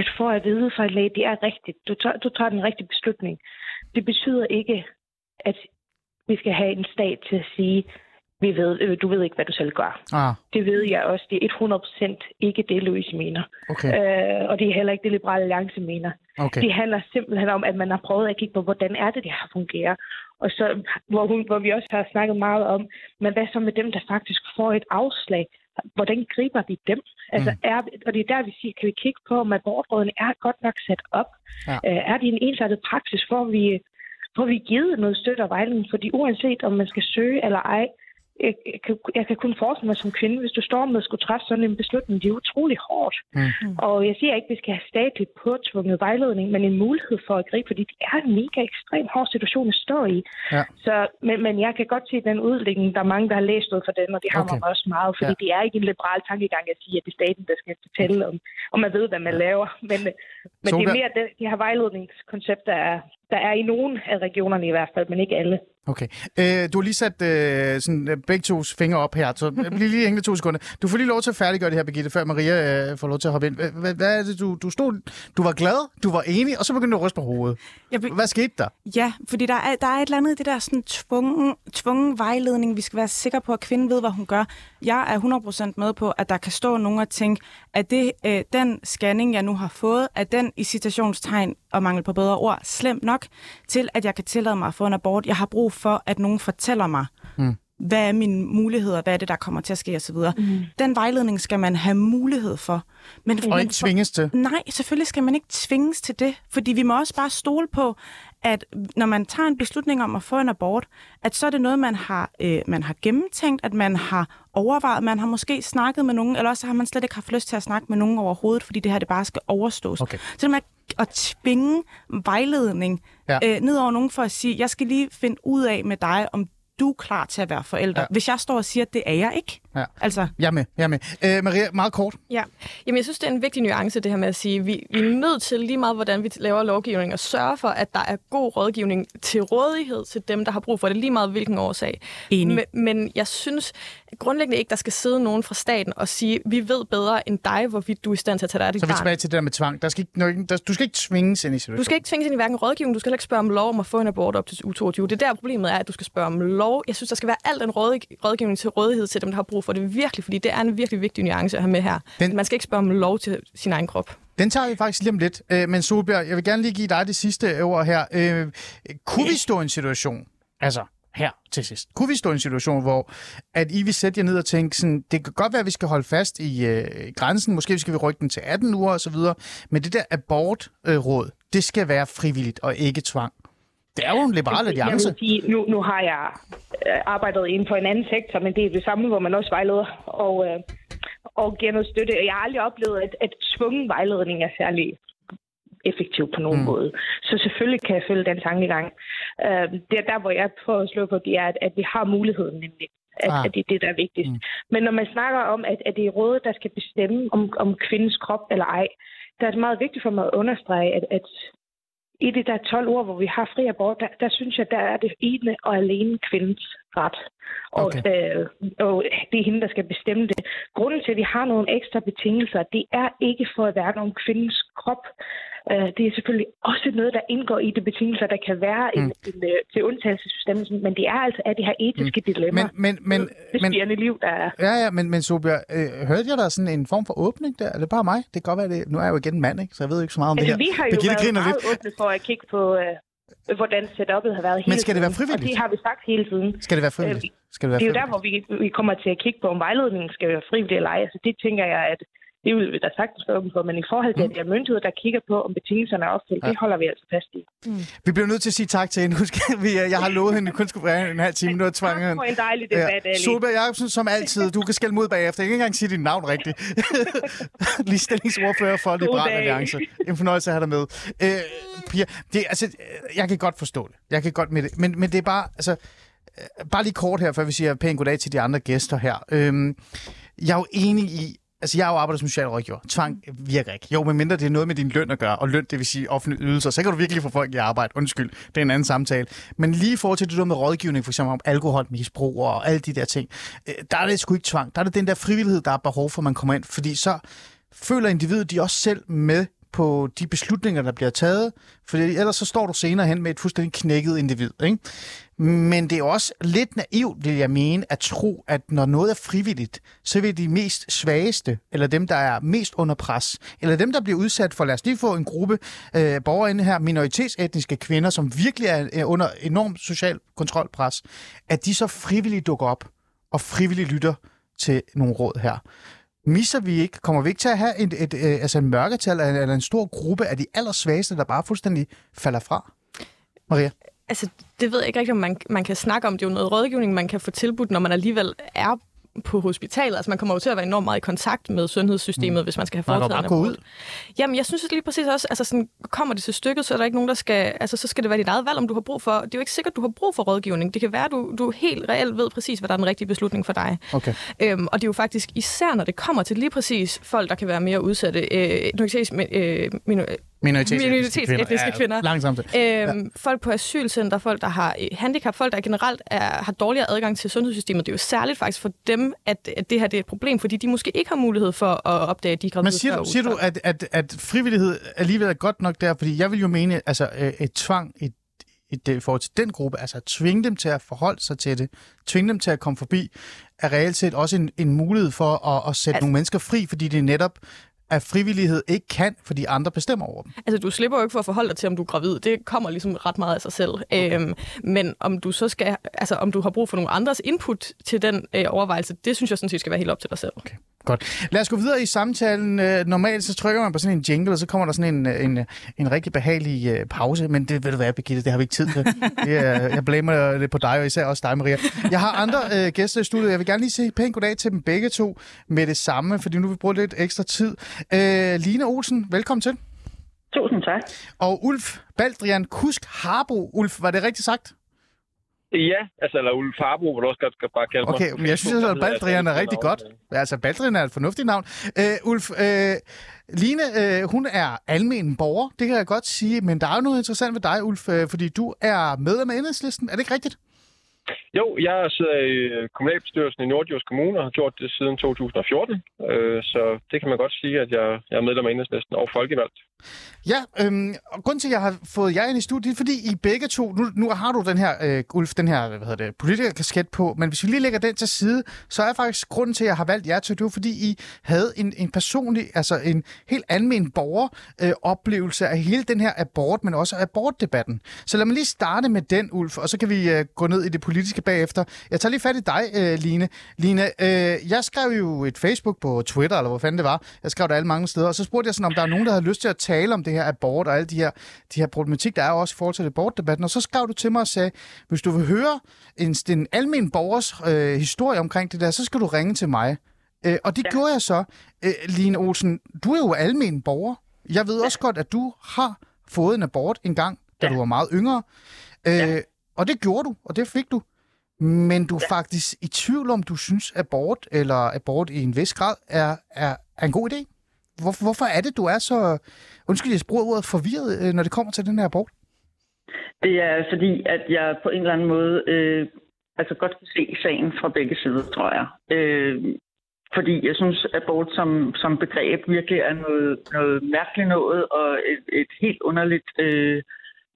at få at vide fra en læge, det er rigtigt. Du tager, du tager den rigtige beslutning. Det betyder ikke, at vi skal have en stat til at sige, vi ved, øh, du ved ikke, hvad du selv gør. Ah, Det ved jeg også. Det er 100% ikke det, Louise mener. okay. Øh, og det er heller ikke det, Liberale Alliance mener. okay. Det handler simpelthen om, at man har prøvet at kigge på, hvordan er det, det har fungeret. Og så, hvor, hun, hvor vi også har snakket meget om, men hvad så med dem, der faktisk får et afslag? Hvordan griber vi dem? Altså, Mm. er, og det er der, vi siger, kan vi kigge på, om abortrådene er godt nok sat op? Ja. Øh, er det en ensartet praksis, hvor vi, hvor vi givet noget støtte og vejledning? Fordi uanset om man skal søge eller ej, jeg, jeg, kan, jeg kan kun forestille mig som kvinde, hvis du står med at skulle træffe sådan en beslutning, det er utrolig hårdt. Mm. Og jeg siger ikke, at vi skal have statligt påtvunget vejledning, men en mulighed for at gribe, fordi det er en mega ekstremt hård situation at stå i. Ja. Så, men, men jeg kan godt se den udlægning. Der er mange, der har læst noget for den, og det har Okay. mig også meget, fordi Ja. det er ikke en liberal tankegang at sige, at det er staten, der skal fortælle om, om man ved, hvad man laver. Men, men det er mere det, de her vejledningskoncepter, der er, der er i nogle af regionerne i hvert fald, men ikke alle. Okay. Øh, du har lige sat øh, sådan, øh, begge tos fingre op her, så bliv lige hængende to sekunder. Du får lige lov til at færdiggøre det her, Birgitte, før Maria øh, får lov til at hoppe ind. Hvad, hvad er det, du, du stod... Du var glad, du var enig, og så begyndte du at ryste på hovedet. Jeg Hvad skete der? Ja, fordi der er, der er et eller andet i det der sådan tvungen, tvungen vejledning. Vi skal være sikre på, at kvinden ved, hvad hun gør. Jeg er 100% med på, at der kan stå nogen og tænke, at det, øh, den scanning, jeg nu har fået, er den i citationstegn og mangel på bedre ord, slemt nok til, at jeg kan tillade mig at få en abort. Jeg har brug for, at nogen fortæller mig, Mm hvad er mine muligheder, hvad er det, der kommer til at ske osv. Mm. Den vejledning skal man have mulighed for. Men, Og men ikke tvinges til. Nej, selvfølgelig skal man ikke tvinges til det, fordi vi må også bare stole på, at når man tager en beslutning om at få en abort, at så er det noget, man har, øh, man har gennemtænkt, at man har overvejet, man har måske snakket med nogen, eller også har man slet ikke haft lyst til at snakke med nogen overhovedet, fordi det her det bare skal overstås. Okay. Så med at tvinge vejledning ja. øh, ned over nogen for at sige, jeg skal lige finde ud af med dig, om du er klar til at være forælder. Ja. Hvis jeg står og siger, at det er jeg ikke. Ja. Altså, Jeg er med, jeg er med. Øh, Maria, meget kort. Ja, Jamen, jeg synes, det er en vigtig nuance, det her med at sige, vi, vi er nødt til lige meget, hvordan vi laver lovgivning, og sørge for, at der er god rådgivning til rådighed til dem, der har brug for det, lige meget hvilken årsag. Enig. Men, men jeg synes grundlæggende ikke, der skal sidde nogen fra staten og sige, vi ved bedre end dig, hvorvidt du er i stand til at tage dig af dit Så er vi barn. tilbage til det der med tvang. Der skal ikke, der, du skal ikke tvinges ind i situationen. Du skal ikke tvinges ind i hverken rådgivning, du skal ikke spørge om lov om at få en abort op til uge 22. Det er der problemet er, at du skal spørge om lov. Jeg synes, der skal være al den råd, rådgivning til rådighed til dem, der har brug for det virkelig, fordi det er en virkelig vigtig nuance at have med her. Den-. Man skal ikke spørge om lov til sin egen krop. Den tager vi faktisk lige om lidt. Øh, men Solbjerg, jeg vil gerne lige give dig det sidste ord her. Øh, kunne vi stå i en situation, altså her til sidst, kunne vi stå i en situation, hvor at I vil sætte jer ned og tænke, sådan, det kan godt være, at vi skal holde fast i øh, grænsen, måske skal vi rykke den til 18 uger osv., men det der abortråd, øh, det skal være frivilligt og ikke tvang. Det er jo en liberal alliance. Jeg vil sige, nu, nu har jeg øh, arbejdet inden for en anden sektor, men det er det samme, hvor man også vejleder og, øh, og giver noget støtte. Jeg har aldrig oplevet, at, at tvungen vejledning er særlig effektiv på nogen Mm. måde. Så selvfølgelig kan jeg følge den tankegang. Øh, det er der, hvor jeg prøver at slå på, det er, at, at vi har muligheden nemlig. At, Ah. at det er det, der er vigtigst. Mm. Men når man snakker om, at, at det er rådet, der skal bestemme, om, om kvindens krop eller ej, der er det meget vigtigt for mig at understrege, at, at i de der 12 år, hvor vi har fri abort, der, der synes jeg, der er det ene og alene kvindens ret. Og, Okay. øh, og det er hende, der skal bestemme det. Grunden til, at vi har nogle ekstra betingelser, det er ikke for at være om kvindens krop. Øh, det er selvfølgelig også noget, der indgår i de betingelser, der kan være en, en, øh, til undtagelsesbestemmelsen, men det er altså af det her etiske mm. dilemma. Men, men, men, det men, liv, der er. ja, ja, men, men Solbjerg, øh, hørte jeg der sådan en form for åbning der? Er det bare mig? Det kan godt være, det, nu er jeg jo igen mand, ikke? så jeg ved ikke så meget om Altså, det her. vi har jo Birgitte været meget lidt. åbne for at kigge på, øh, hvordan setup'et har været hele Men skal det være tiden. frivilligt? Og det har vi sagt hele tiden. Skal det være frivilligt? Skal det være Det er jo der, frivilligt? hvor vi, vi kommer til at kigge på, om vejledningen skal være frivillig eller ej. Altså, det tænker jeg, at det vil vi da sagtens være åben for. Men i forhold til, at det er myndigheder, der kigger på, om betingelserne er opfyldt, Ja. det holder vi altså fast i. Vi bliver nødt til at sige tak til hende. Husk, vi, øh, jeg har lovet hende, at kun skulle være en halv time. Nu er jeg tvunget Tak hende. for en dejlig debat, Ali. Solberg Jacobsen, som altid. Du kan skælde mod bagefter. Jeg kan ikke engang sige dit navn rigtigt. Ligestillingsordfører for Liberal. Alliance. En fornøjelse at have dig med. Øh, Pia, det, altså, jeg kan godt forstå det. Jeg kan godt med det. Men, men det er bare, altså, øh, bare lige kort her, før vi siger pænt goddag til de andre gæster her. Øhm, jeg er jo enig i, Altså, jeg har jo arbejdet som socialrådgiver. Tvang virker ikke. Jo, medmindre det er noget med din løn at gøre, og løn, det vil sige offentlige ydelser, så kan du virkelig få folk i arbejde. Undskyld, det er en anden samtale. Men lige i forhold til det der med rådgivning, for eksempel om alkoholmisbrug og alle de der ting, øh, der er det sgu ikke tvang. Der er det den der frivillighed, der er behov for, at man kommer ind, fordi så føler individet de også selv med på de beslutninger, der bliver taget, for ellers så står du senere hen med et fuldstændig knækket individ. Ikke? Men det er også lidt naivt, vil jeg mene, at tro, at når noget er frivilligt, så vil de mest svageste, eller dem, der er mest under pres, eller dem, der bliver udsat for, lad os lige få en gruppe øh, borgere inde her, minoritetsetniske kvinder, som virkelig er, under enorm social kontrolpres, at de så frivilligt dukker op og frivilligt lytter til nogle råd her misser vi ikke, kommer vi ikke til at have et, et, et, altså en mørketal eller en stor gruppe af de allersvageste, der bare fuldstændig falder fra? Maria? Altså, det ved jeg ikke rigtig, om man, man kan snakke om. Det er jo noget rådgivning, man kan få tilbudt, når man alligevel er på hospitalet. Altså man kommer jo til at være enormt meget i kontakt med sundhedssystemet, mm. hvis man skal have foretaget en ud. Jamen jeg synes lige præcis også, altså sådan, kommer det til stykket, så er der ikke nogen, der skal, altså så skal det være dit eget valg, om du har brug for, det er jo ikke sikkert, du har brug for rådgivning. Det kan være, du, du helt reelt ved præcis, hvad der er den rigtige beslutning for dig. Okay. Øhm, og det er jo faktisk især, når det kommer til lige præcis folk, der kan være mere udsatte, øh, nu kan jeg øh, minoritetsetniske kvinder. kvinder. Langsomt. Øhm, ja. Folk på asylcenter, folk, der har øh, handicap, folk, der generelt er, har dårligere adgang til sundhedssystemet. Det er jo særligt faktisk for dem, at, at det her det er et problem, fordi de måske ikke har mulighed for at opdage, de er Men siger du, siger du at, at, at frivillighed alligevel er godt nok der? Fordi jeg vil jo mene, altså øh, et tvang, et i forhold til den gruppe, altså at tvinge dem til at forholde sig til det, tvinge dem til at komme forbi, er reelt set også en, en mulighed for at, at sætte altså, nogle mennesker fri, fordi det netop at frivillighed ikke kan, fordi andre bestemmer over dem. Altså, du slipper jo ikke for at forholde dig til, om du er gravid. Det kommer ligesom ret meget af sig selv. Okay. Øhm, men om du så skal, altså om du har brug for nogle andres input til den øh, overvejelse, det synes jeg sådan set skal være helt op til dig selv. Okay. Godt. Lad os gå videre i samtalen. Øh, normalt så trykker man på sådan en jingle, og så kommer der sådan en, øh, en, en rigtig behagelig øh, pause. Men det vil du være, Birgitte, det har vi ikke tid til. Det er, jeg blamer det på dig, og især også dig, Maria. Jeg har andre øh, gæster i studiet. Jeg vil gerne lige sige pænt goddag til dem begge to med det samme, fordi nu vil vi bruge lidt ekstra tid. Øh, Line Olsen, velkommen til. Tusind tak. Og Ulf Baldrian Kusk Harbo. Ulf, var det rigtigt sagt? Ja, altså, eller Ulf Harbo, hvor du også godt skal bare kalde Okay, men jeg synes, at Baldrian er rigtig godt. Altså, Baldrian er et fornuftigt navn. Uh, Ulf, uh, Line, uh, hun er almen borger, det kan jeg godt sige, men der er jo noget interessant ved dig, Ulf, uh, fordi du er medlem af enhedslisten. Er det ikke rigtigt? Jo, jeg sidder i øh, kommunalbestyrelsen i Nordjysk Kommune og har gjort det siden 2014. Øh, så det kan man godt sige, at jeg, jeg er medlem af enhedslisten og folkevalgt. Ja, øhm, og grunden til, at jeg har fået jer ind i studiet, fordi I begge to, nu, nu har du den her, øh, Ulf, den her, hvad hedder det, politikerkasket på, men hvis vi lige lægger den til side, så er faktisk grunden til, at jeg har valgt jer til, det var, fordi I havde en, en personlig, altså en helt almen borger øh, oplevelse af hele den her abort, men også abortdebatten. Så lad mig lige starte med den, Ulf, og så kan vi øh, gå ned i det politiske bagefter. Jeg tager lige fat i dig, øh, Line. Line, øh, jeg skrev jo et Facebook på Twitter, eller hvor fanden det var. Jeg skrev det alle mange steder, og så spurgte jeg sådan, om der er nogen, der havde lyst til at tale om det her abort og alle de her, de her problematik, der er også i forhold til abortdebatten. Og så skrev du til mig og sagde, hvis du vil høre en, en almen borgers øh, historie omkring det der, så skal du ringe til mig. Øh, og det ja. gjorde jeg så. Øh, Line Olsen, du er jo almen borger. Jeg ved ja. også godt, at du har fået en abort en gang, da ja. du var meget yngre. Øh, ja. Og det gjorde du, og det fik du. Men du er ja. faktisk i tvivl om, du synes, abort eller abort i en vis grad er, er, er en god idé? Hvor, hvorfor er det, du er så, undskyld, jeg bruger ordet, forvirret, øh, når det kommer til den her abort? Det er fordi, at jeg på en eller anden måde øh, altså godt kan se sagen fra begge sider, tror jeg. Øh, fordi jeg synes, at abort som, som begreb virkelig er noget, noget mærkeligt noget, og et, et helt underligt øh,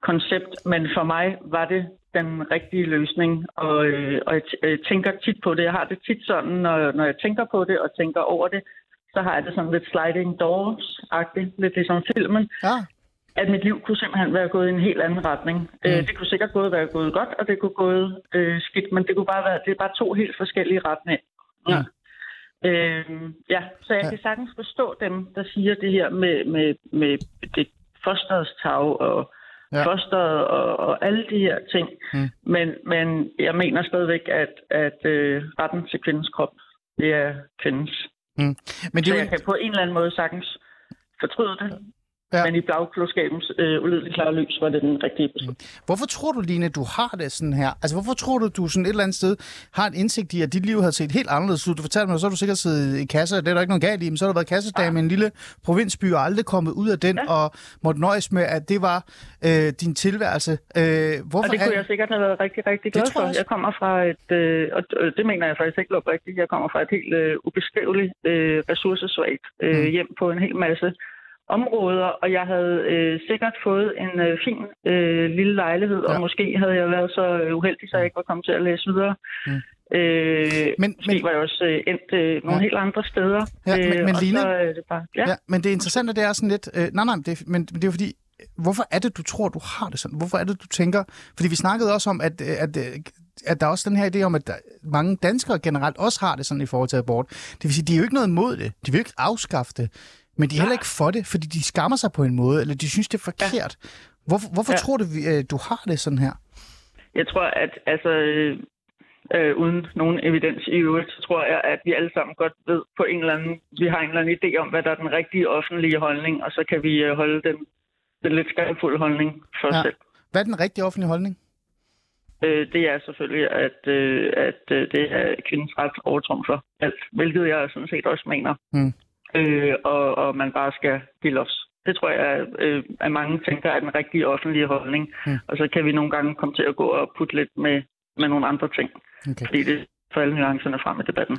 koncept. Men for mig var det den rigtige løsning, og, øh, og jeg, jeg tænker tit på det. Jeg har det tit sådan, når, når jeg tænker på det og tænker over det, så har jeg det sådan lidt sliding doors-agtigt, lidt ligesom filmen. Ja. At mit liv kunne simpelthen være gået i en helt anden retning. Mm. Øh, det kunne sikkert både være gået godt, og det kunne gået øh, skidt, men det kunne bare være, det er bare to helt forskellige retninger. Ja. Øh, ja, så jeg ja. kan sagtens forstå dem, der siger det her med, med, med det fosterets tag og ja. fosteret og, og alle de her ting. Mm. Men, men jeg mener stadigvæk, at, at øh, retten til kvindens krop, det er kvindens. Mm. Men det så jeg kan på en eller anden måde sagtens fortryde det. Ja. Men i bagklodskabens øh, ulideligt klare lys var det den rigtige beslutning. Mm. Hvorfor tror du, Line, du har det sådan her? Altså, hvorfor tror du, du sådan et eller andet sted har en indsigt i, at dit liv har set helt anderledes ud? Du fortalte mig, så har du sikkert siddet i kasse, det er der ikke noget galt i, men så har du været kassedame ja. i en lille provinsby og aldrig kommet ud af den, ja. og måtte nøjes med, at det var øh, din tilværelse. Øh, hvorfor og det kunne er... jeg sikkert have været rigtig, rigtig glad for. Jeg, jeg kommer fra et, øh, og det mener jeg faktisk ikke rigtigt, jeg kommer fra et helt øh, ubeskriveligt øh, ressourcesvagt øh, mm. hjem på en hel masse områder, og jeg havde øh, sikkert fået en øh, fin øh, lille lejlighed, ja. og måske havde jeg været så uheldig, så jeg ikke var kommet til at læse videre. Mm. Øh, men, måske men, var jeg også øh, endt øh, nogle ja. helt andre steder. Ja, men, øh, men Line, så, øh, det bare, ja. ja. men det interessante det er sådan lidt... Øh, nej, nej, det, men det er fordi, hvorfor er det, du tror, du har det sådan? Hvorfor er det, du tænker... Fordi vi snakkede også om, at, at, at der er også den her idé om, at der, mange danskere generelt også har det sådan i forhold til abort. Det vil sige, de er jo ikke noget imod det. De vil ikke afskaffe det. Men de er heller ikke for det, fordi de skammer sig på en måde, eller de synes, det er forkert. Ja. Hvorfor, hvorfor ja. tror du, øh, du har det sådan her? Jeg tror, at altså, øh, uden nogen evidens i øvrigt, så tror jeg, at vi alle sammen godt ved på en eller anden, vi har en eller anden idé om, hvad der er den rigtige offentlige holdning, og så kan vi øh, holde den, den lidt skærmfulde holdning for ja. os selv. Hvad er den rigtige offentlige holdning? Øh, det er selvfølgelig, at, øh, at øh, det er kvindens ret overtrumfer alt, hvilket jeg sådan set også mener. Mm øh, og, og man bare skal give los. Det tror jeg, øh, at mange tænker er den rigtige offentlige holdning. Mm. Og så kan vi nogle gange komme til at gå og putte lidt med, med nogle andre ting. Okay. Fordi det får alle nuancerne frem i debatten.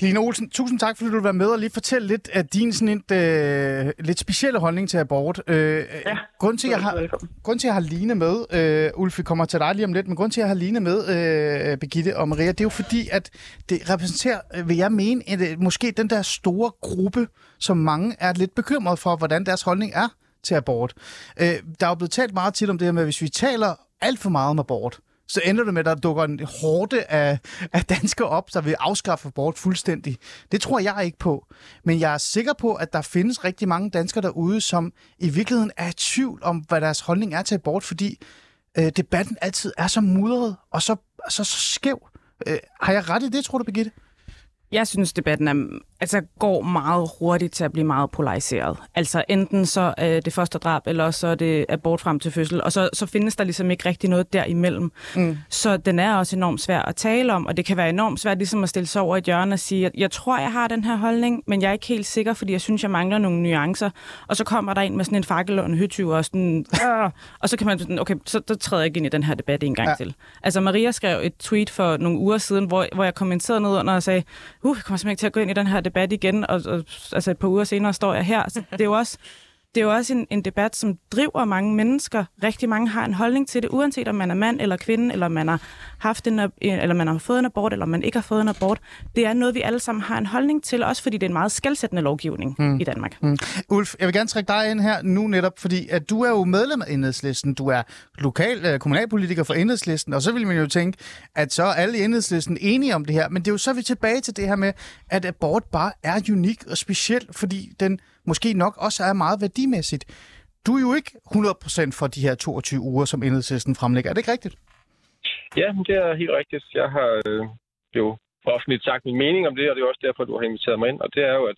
Line Olsen, tusind tak, fordi du vil være med og lige fortælle lidt af din sådan et, øh, lidt specielle holdning til abort. Øh, ja, grund til, jeg har, grund til, at jeg har Line med, øh, Ulf, vi kommer til dig lige om lidt, men grund til, at jeg har Line med, øh, Begitte og Maria, det er jo fordi, at det repræsenterer, vil jeg mene, et, øh, måske den der store gruppe, som mange er lidt bekymret for, hvordan deres holdning er til abort. Øh, der er jo blevet talt meget tit om det her med, at hvis vi taler alt for meget om abort, så ender det med, at der dukker en hårde af, af danskere op, der vil afskaffe abort fuldstændig. Det tror jeg ikke på. Men jeg er sikker på, at der findes rigtig mange danskere derude, som i virkeligheden er i tvivl om, hvad deres holdning er til abort, fordi øh, debatten altid er så mudret og så, så, så skæv. Øh, har jeg ret i det, tror du, Birgitte? Jeg synes, debatten er, altså, går meget hurtigt til at blive meget polariseret. Altså enten så er det første drab, eller så er det abort frem til fødsel, og så, så findes der ligesom ikke rigtig noget derimellem. Mm. Så den er også enormt svær at tale om, og det kan være enormt svært ligesom at stille sig over et hjørne og sige, at jeg tror, jeg har den her holdning, men jeg er ikke helt sikker, fordi jeg synes, jeg mangler nogle nuancer. Og så kommer der ind med sådan en fakkel og en hytyv, og sådan, og så kan man sådan, okay, så der træder jeg ikke ind i den her debat en gang ja. til. Altså Maria skrev et tweet for nogle uger siden, hvor, hvor jeg kommenterede ned under og sagde, uh, jeg kommer simpelthen ikke til at gå ind i den her debat igen, og, og altså et par uger senere står jeg her. Så det er jo også, det er jo også en, en debat, som driver mange mennesker. Rigtig mange har en holdning til det, uanset om man er mand eller kvinde, eller man har haft en, eller man har fået en abort, eller man ikke har fået en abort. Det er noget, vi alle sammen har en holdning til, også fordi det er en meget skældsættende lovgivning mm. i Danmark. Mm. Ulf, jeg vil gerne trække dig ind her nu netop, fordi at du er jo medlem af Enhedslisten. Du er lokal øh, kommunalpolitiker for Enhedslisten, og så vil man jo tænke, at så er alle i Enhedslisten enige om det her. Men det er jo så vi tilbage til det her med, at abort bare er unik og speciel, fordi den måske nok også er meget værdimæssigt. Du er jo ikke 100% for de her 22 uger, som enhedslisten fremlægger. Er det ikke rigtigt? Ja, det er helt rigtigt. Jeg har øh, jo offentligt sagt min mening om det, og det er også derfor, du har inviteret mig ind. Og det er jo, at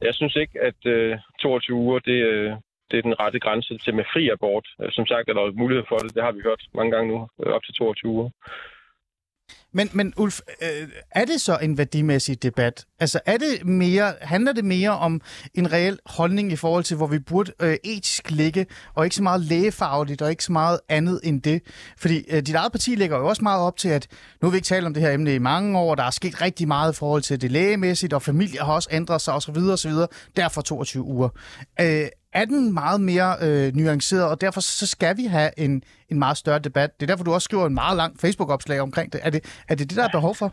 jeg synes ikke, at øh, 22 uger, det, øh, det er den rette grænse til med fri abort. Øh, som sagt er der mulighed for det. Det har vi hørt mange gange nu, øh, op til 22 uger. Men, men Ulf, øh, er det så en værdimæssig debat? Altså er det mere, handler det mere om en reel holdning i forhold til, hvor vi burde øh, etisk ligge, og ikke så meget lægefagligt, og ikke så meget andet end det? Fordi øh, dit eget parti lægger jo også meget op til, at nu har vi ikke talt om det her emne i mange år, der er sket rigtig meget i forhold til det lægemæssigt, og familier har også ændret sig osv. osv. Derfor 22 uger. Øh, er den meget mere øh, nuanceret, og derfor så skal vi have en, en meget større debat. Det er derfor, du også skriver en meget lang Facebook-opslag omkring det. Er det er det, det, der er behov for?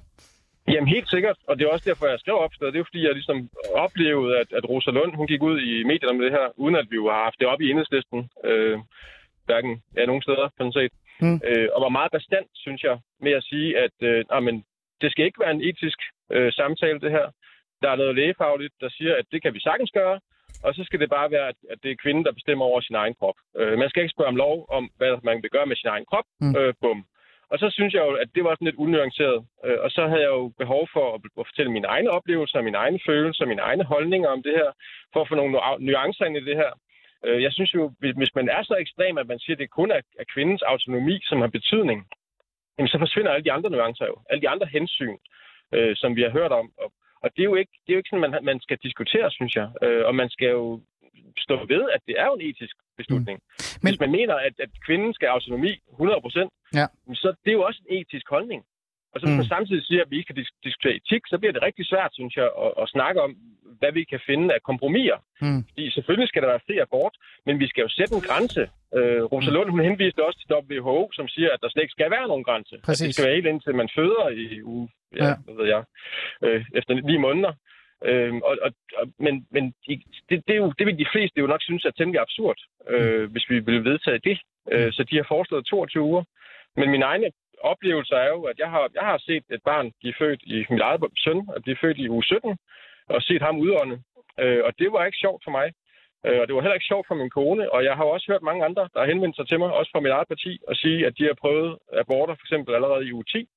Jamen helt sikkert, og det er også derfor, jeg skrev opslaget. Det er fordi, jeg ligesom oplevede, at, at Rosa Lund, hun gik ud i medierne med det her, uden at vi jo har haft det op i enhedslisten, øh, hverken ja, nogen steder, sådan set. Mm. Øh, og var meget bestandt, synes jeg, med at sige, at øh, amen, det skal ikke være en etisk øh, samtale, det her. Der er noget lægefagligt, der siger, at det kan vi sagtens gøre, og så skal det bare være, at det er kvinden, der bestemmer over sin egen krop. Øh, man skal ikke spørge om lov om, hvad man vil gøre med sin egen krop. Mm. Øh, bum. Og så synes jeg jo, at det var sådan lidt unuanceret. Øh, og så havde jeg jo behov for at, at fortælle mine egne oplevelser, mine egne følelser, mine egne holdninger om det her, for at få nogle nuancer ind i det her. Øh, jeg synes jo, hvis, man er så ekstrem, at man siger, at det kun er, er kvindens autonomi, som har betydning, jamen, så forsvinder alle de andre nuancer jo. Alle de andre hensyn, øh, som vi har hørt om. Og, og det er jo ikke, det er jo ikke sådan, man, man skal diskutere, synes jeg. Øh, og man skal jo stå ved, at det er jo en etisk beslutning. Mm. Men... Hvis man mener, at, at kvinden skal have autonomi 100 procent, Ja. så det er jo også en etisk holdning. Og så hvis Mm. man samtidig siger, at vi ikke kan dis- diskutere etik, så bliver det rigtig svært, synes jeg, at, at snakke om, hvad vi kan finde af kompromiser. Mm. Fordi selvfølgelig skal der være fri abort, men vi skal jo sætte en grænse. Øh, Rosa Lund, hun henviste også til WHO, som siger, at der slet ikke skal være nogen grænse. At Præcis. det skal være helt indtil man føder i uge, ja, Ja. hvad ved jeg, øh, efter ni måneder. Øh, og, og, men men det, det, er jo, det vil de fleste jo nok synes er temmelig absurd, øh, hvis vi vil vedtage det. Øh, så de har foreslået 22 uger. Men min egen oplevelse er jo, at jeg har, jeg har set et barn blive født i mit eget søn, at blive født i uge 17, og set ham udånde. Øh, og det var ikke sjovt for mig. Øh, og det var heller ikke sjovt for min kone. Og jeg har også hørt mange andre, der har henvendt sig til mig, også fra mit eget parti, og sige, at de har prøvet aborter for eksempel allerede i uge 10,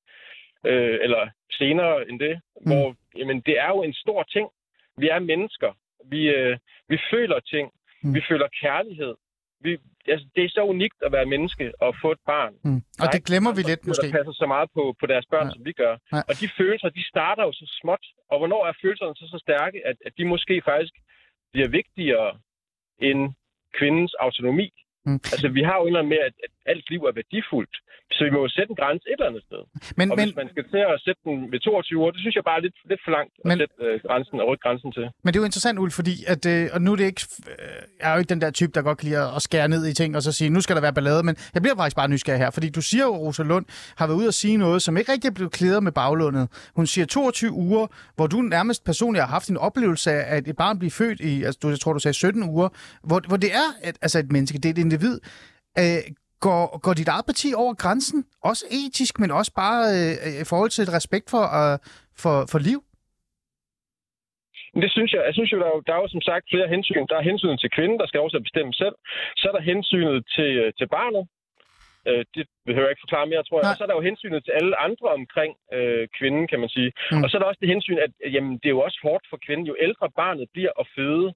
øh, eller senere end det, mm. hvor jamen, det er jo en stor ting. Vi er mennesker. Vi, øh, vi føler ting. Mm. Vi føler kærlighed. Vi, altså, det er så unikt at være menneske og få et barn. Mm. Og det glemmer vi andre, lidt måske. Der passer så meget på, på deres børn, ja. som vi gør. Ja. Og de følelser, de starter jo så småt. Og hvornår er følelserne så så stærke, at, at de måske faktisk bliver vigtigere end kvindens autonomi? Mm. Altså, vi har jo en eller anden med, at, at alt liv er værdifuldt. Så vi må jo sætte en grænse et eller andet sted. Men, Og men, hvis man skal til at sætte den ved 22 år, det synes jeg bare er lidt, lidt for langt at Men- sætte øh, grænsen og rykke grænsen til. Men det er jo interessant, Ulf, fordi at, øh, og nu er det ikke, øh, jeg er jo ikke den der type, der godt kan lide at, at skære ned i ting og så sige, nu skal der være ballade, men jeg bliver faktisk bare nysgerrig her, fordi du siger jo, at Rosa Lund har været ude at sige noget, som ikke rigtig er blevet klædet med baglundet. Hun siger 22 uger, hvor du nærmest personligt har haft en oplevelse af, at et barn bliver født i, altså du, jeg tror, du sagde 17 uger, hvor, hvor det er et, altså et menneske, det er et individ. Øh, går, går dit eget parti over grænsen, også etisk, men også bare øh, i forhold til et respekt for, øh, for, for liv? Men Det synes jeg. Jeg synes jo, der er, jo, der er jo som sagt flere hensyn. Der er hensynet til kvinden, der skal også bestemme selv. Så er der hensynet til, øh, til barnet. Øh, det behøver jeg ikke forklare mere, tror jeg. Nej. Og så er der jo hensynet til alle andre omkring øh, kvinden, kan man sige. Mm. Og så er der også det hensyn, at øh, jamen, det er jo også hårdt for kvinden. Jo ældre barnet bliver at føde,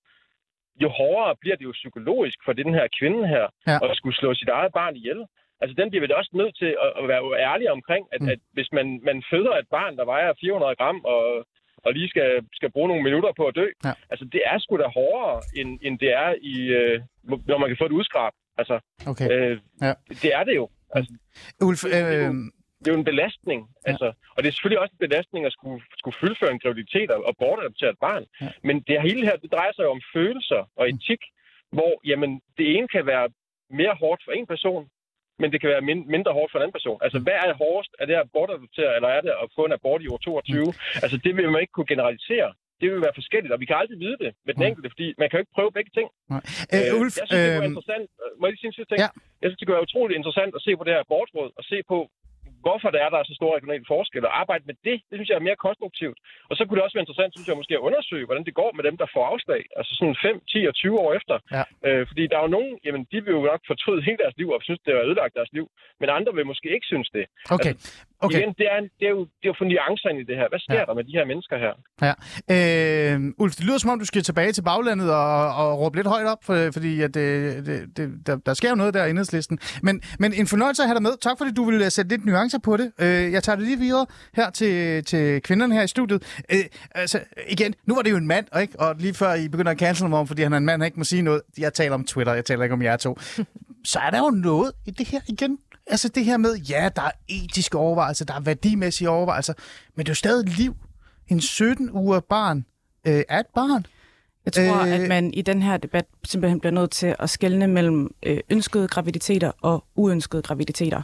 jo hårdere bliver det jo psykologisk for den her kvinde her, Ja. at skulle slå sit eget barn ihjel. Altså, den bliver vi da også nødt til at, at være ærlig omkring, at, Mm. mm. at hvis man, man føder et barn, der vejer 400 gram, og, og lige skal, skal bruge nogle minutter på at dø, Ja. altså, det er sgu da hårdere, end, end det er, i, øh, når man kan få et udskrab. Altså, Okay. øh, Ja. det er det jo. Altså, Ulf, øh, det er jo en belastning. Ja. Altså, og det er selvfølgelig også en belastning at skulle, skulle fuldføre en graviditet og, og bortadoptere et barn. Ja. Men det hele her, det drejer sig jo om følelser og etik, hvor jamen, det ene kan være mere hårdt for en person, men det kan være min, mindre hårdt for en anden person. Altså, hvad er hårdest? Er det at bortadoptere, eller er det at få en abort i år 22? Altså, det vil man ikke kunne generalisere. Det vil være forskelligt, og vi kan aldrig vide det med den Nej. enkelte, fordi man kan jo ikke prøve begge ting. øh, Ulf, jeg synes, det kunne være øh, interessant. Må jeg lige sige en sidste ting? Ja. Jeg synes, det kunne være utroligt interessant at se på det her abortråd, og se på, hvorfor der er, der er så store regionale forskelle, og arbejde med det, det synes jeg er mere konstruktivt. Og så kunne det også være interessant, synes jeg, måske at undersøge, hvordan det går med dem, der får afslag. Altså sådan 5, 10 og 20 år efter. Ja. Øh, fordi der er jo nogen, jamen de vil jo nok fortryde hele deres liv, og synes, det har ødelagt deres liv. Men andre vil måske ikke synes det. okay. Okay. Igen, det er, det, er jo, det er jo for nuancerne i det her. Hvad sker ja. der med de her mennesker her? Ja. Øh, Ulf, det lyder som om, du skal tilbage til baglandet og, og råbe lidt højt op, for, fordi at, det, det, det, der, der sker jo noget der i enhedslisten. Men, men en fornøjelse at have dig med. Tak fordi du ville sætte lidt nuancer på det. Øh, jeg tager det lige videre her til, til kvinderne her i studiet. Øh, altså, igen, nu var det jo en mand, ikke? og lige før I begynder at cancel ham om, fordi han er en mand, han ikke må sige noget. Jeg taler om Twitter, jeg taler ikke om jer to. Så er der jo noget i det her igen. Altså det her med, ja, der er etiske overvejelser, der er værdimæssige overvejelser, men det er jo stadig liv. En 17 uger barn øh, er et barn. Jeg tror, Øh, at man i den her debat simpelthen bliver nødt til at skelne mellem øh, ønskede graviditeter og uønskede graviditeter.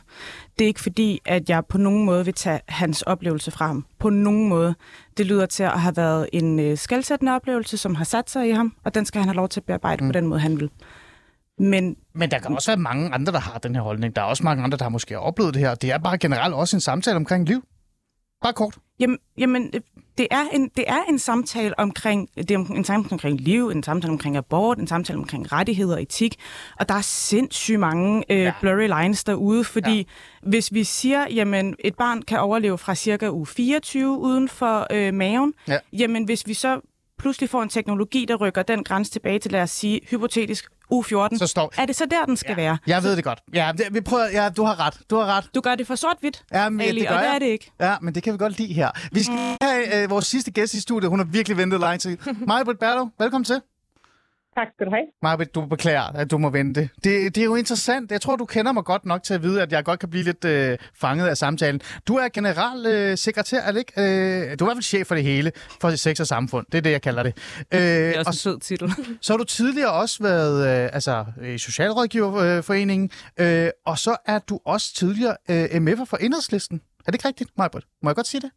Det er ikke fordi, at jeg på nogen måde vil tage hans oplevelse fra ham. På nogen måde. Det lyder til at have været en øh, skældsættende oplevelse, som har sat sig i ham, og den skal han have lov til at bearbejde mm. på den måde, han vil. Men Men der kan også være mange andre, der har den her holdning. Der er også mange andre, der måske har oplevet det her. Det er bare generelt også en samtale omkring liv. Bare kort. Jamen, jamen øh, det, er en, det er en samtale omkring, det er en samtale omkring liv, en samtale omkring abort, en samtale omkring rettigheder og etik, og der er sindssygt mange øh, ja. blurry lines derude, fordi ja. hvis vi siger, jamen et barn kan overleve fra cirka uge 24 uden for øh, maven, Ja. jamen hvis vi så pludselig får en teknologi, der rykker den grænse tilbage til, lad os sige, hypotetisk u 14, Så står- er det så der, den skal ja. være? Jeg ved det godt. Ja, det, vi prøver, ja, du har ret. Du har ret. Du gør det for sort-hvidt, Ja, men, Ali, det gør og det er det ikke. Ja, men det kan vi godt lide her. Vi skal have øh, vores sidste gæst i studiet. Hun har virkelig ventet lang tid. Majbrit Berlo, velkommen til. Tak skal du have. Majbrit, du beklager, at du må vente. Det, det er jo interessant. Jeg tror, du kender mig godt nok til at vide, at jeg godt kan blive lidt øh, fanget af samtalen. Du er generalsekretær, øh, sekretær, er det ikke? Øh, du er i hvert fald chef for det hele, for sex og samfund. Det er det, jeg kalder det. Øh, Det er også og en sød titel. så har du tidligere også været øh, altså, i Socialrådgiverforeningen, øh, og så er du også tidligere øh, MF'er for Enhedslisten. Er det ikke rigtigt, Majbrit? Må jeg godt sige det?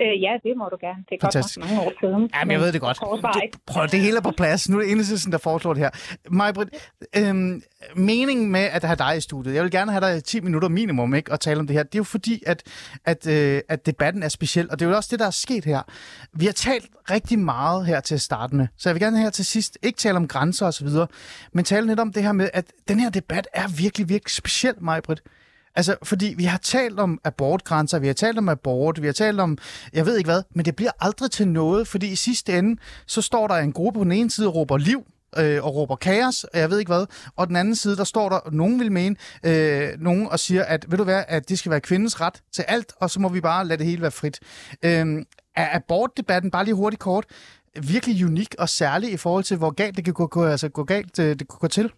Øh, ja, det må du gerne. Det er Fantastisk. godt nok mange år siden. Jamen, jeg ved det godt. Det, prøv, det hele er på plads. Nu er det enhedslisten, der foreslår det her. Majbrit, øhm, meningen med at have dig i studiet, jeg vil gerne have dig i 10 minutter minimum ikke, at tale om det her, det er jo fordi, at, at, øh, at debatten er speciel, og det er jo også det, der er sket her. Vi har talt rigtig meget her til at starte med, så jeg vil gerne her til sidst ikke tale om grænser osv., men tale lidt om det her med, at den her debat er virkelig, virkelig speciel, Majbrit. Altså, fordi vi har talt om abortgrænser, vi har talt om abort, vi har talt om, jeg ved ikke hvad, men det bliver aldrig til noget, fordi i sidste ende, så står der en gruppe på den ene side og råber liv, øh, og råber kaos, og jeg ved ikke hvad, og den anden side, der står der, nogen vil mene, øh, nogen og siger, at ved du hvad, at det skal være kvindens ret til alt, og så må vi bare lade det hele være frit. Øh, er abortdebatten, bare lige hurtigt kort, virkelig unik og særlig i forhold til, hvor galt det kan gå, altså, gå galt øh, det kan gå til?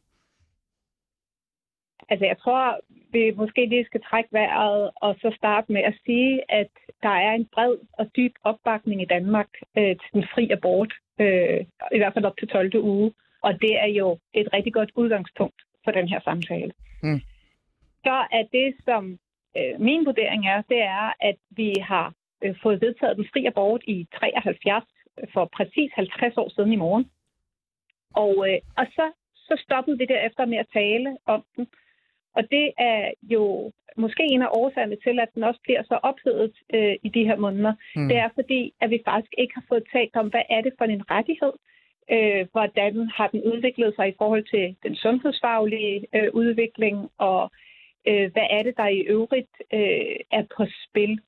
Altså, jeg tror, vi måske lige skal trække vejret og så starte med at sige, at der er en bred og dyb opbakning i Danmark øh, til den fri abort, øh, i hvert fald op til 12. uge. Og det er jo et rigtig godt udgangspunkt for den her samtale. Mm. Så er det, som øh, min vurdering er, det er, at vi har øh, fået vedtaget den fri abort i 73 for præcis 50 år siden i morgen. Og, øh, og så, så stoppede vi derefter med at tale om den. Og det er jo måske en af årsagerne til, at den også bliver så ophedet øh, i de her måneder. Mm. Det er fordi, at vi faktisk ikke har fået talt om, hvad er det for en rettighed? Øh, hvordan har den udviklet sig i forhold til den sundhedsfaglige øh, udvikling? Og øh, hvad er det, der i øvrigt øh, er på spil?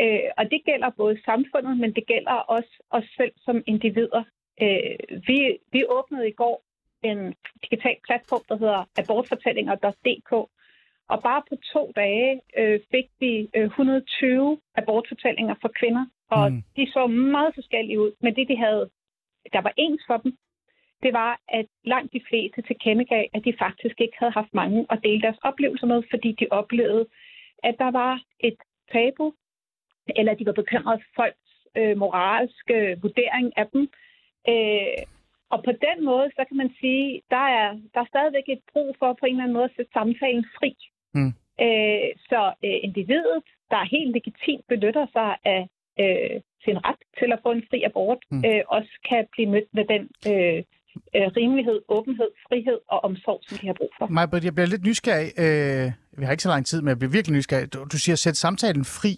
Øh, og det gælder både samfundet, men det gælder også os selv som individer. Øh, vi, vi åbnede i går en digital platform, der hedder abortfortællinger.dk. Og bare på to dage øh, fik vi øh, 120 abortfortællinger for kvinder, og mm. de så meget forskellige ud. Men det, de havde, der var ens for dem, det var, at langt de fleste tilkendegav, at de faktisk ikke havde haft mange at dele deres oplevelser med, fordi de oplevede, at der var et tabu, eller de var bekymrede for folks øh, moralske vurdering af dem. Øh, og på den måde, så kan man sige, der er, der er stadigvæk et brug for på en eller anden måde at sætte samtalen fri. Mm. Øh, så øh, individet, der helt legitimt benytter sig af øh, sin ret til at få en fri abort, Mm. øh, også kan blive mødt med den øh, øh, rimelighed, åbenhed, frihed og omsorg, som de har brug for. Majbrit, jeg bliver lidt nysgerrig. Øh, vi har ikke så lang tid, men jeg bliver virkelig nysgerrig. Du, du siger, sæt samtalen fri.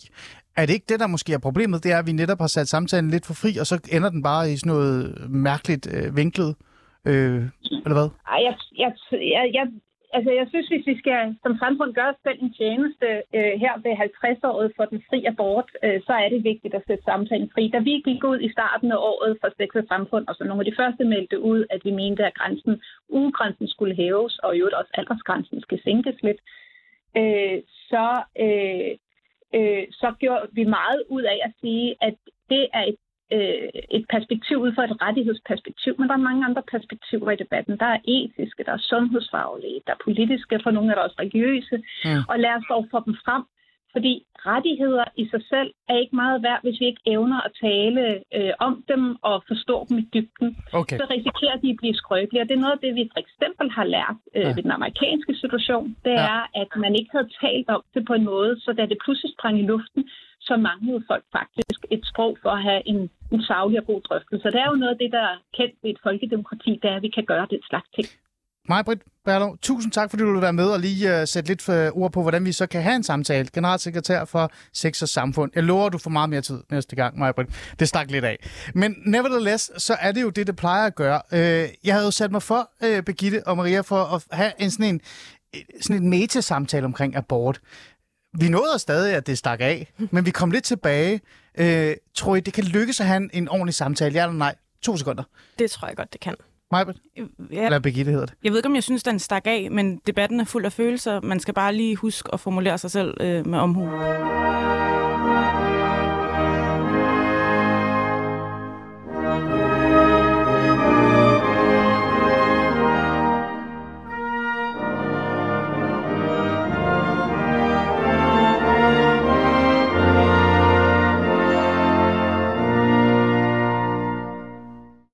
Er det ikke det, der måske er problemet? Det er, at vi netop har sat samtalen lidt for fri, og så ender den bare i sådan noget mærkeligt øh, vinklet. Øh, eller hvad? Ej, jeg, jeg, jeg, jeg, altså, jeg synes, hvis vi skal som samfund gøre os selv en tjeneste øh, her ved 50-året for den fri abort, øh, så er det vigtigt at sætte samtalen fri. Da vi gik ud i starten af året for sex og samfund, og så nogle af de første meldte ud, at vi mente, at grænsen, ugegrænsen skulle hæves, og i øvrigt også aldersgrænsen skal sænkes lidt, øh, så, øh, øh, så gjorde vi meget ud af at sige, at det er et øh, et perspektiv ud fra et rettighedsperspektiv, men der er mange andre perspektiver i debatten. Der er etiske, der er sundhedsfaglige, der er politiske, for nogle er der også religiøse, Mm. og lad os dog få dem frem, fordi rettigheder i sig selv er ikke meget værd, hvis vi ikke evner at tale øh, om dem og forstå dem i dybden. Okay. Så risikerer de at blive skrøbelige, og det er noget af det, vi for eksempel har lært øh, Ja. ved den amerikanske situation, det Ja. er, at man ikke havde talt om det på en måde, så da det pludselig sprang i luften, så manglede folk faktisk et sprog for at have en, en savlig og god drøftelse. Det er jo noget af det, der er kendt ved et folkedemokrati, det er, at vi kan gøre den slags ting. Majbrit Berlov, tusind tak, fordi du vil være med og lige uh, sætte lidt uh, ord på, hvordan vi så kan have en samtale. Generalsekretær for Sex og Samfund. Jeg lover, at du får meget mere tid næste gang, Majbrit. Det stak lidt af. Men nevertheless, så er det jo det, det plejer at gøre. Uh, jeg havde jo sat mig for, uh, Begitte og Maria, for at have en sådan en, sådan en meta-samtale omkring abort. Vi nåede stadig, at det stak af, men vi kom lidt tilbage. Uh, tror I, det kan lykkes at have en, en ordentlig samtale? Ja eller nej? To sekunder. Det tror jeg godt, det kan. Majbet? Ja, Eller Birgitte hedder det. jeg ved ikke, om jeg synes, den stak af, men debatten er fuld af følelser. Man skal bare lige huske at formulere sig selv øh, med omhu.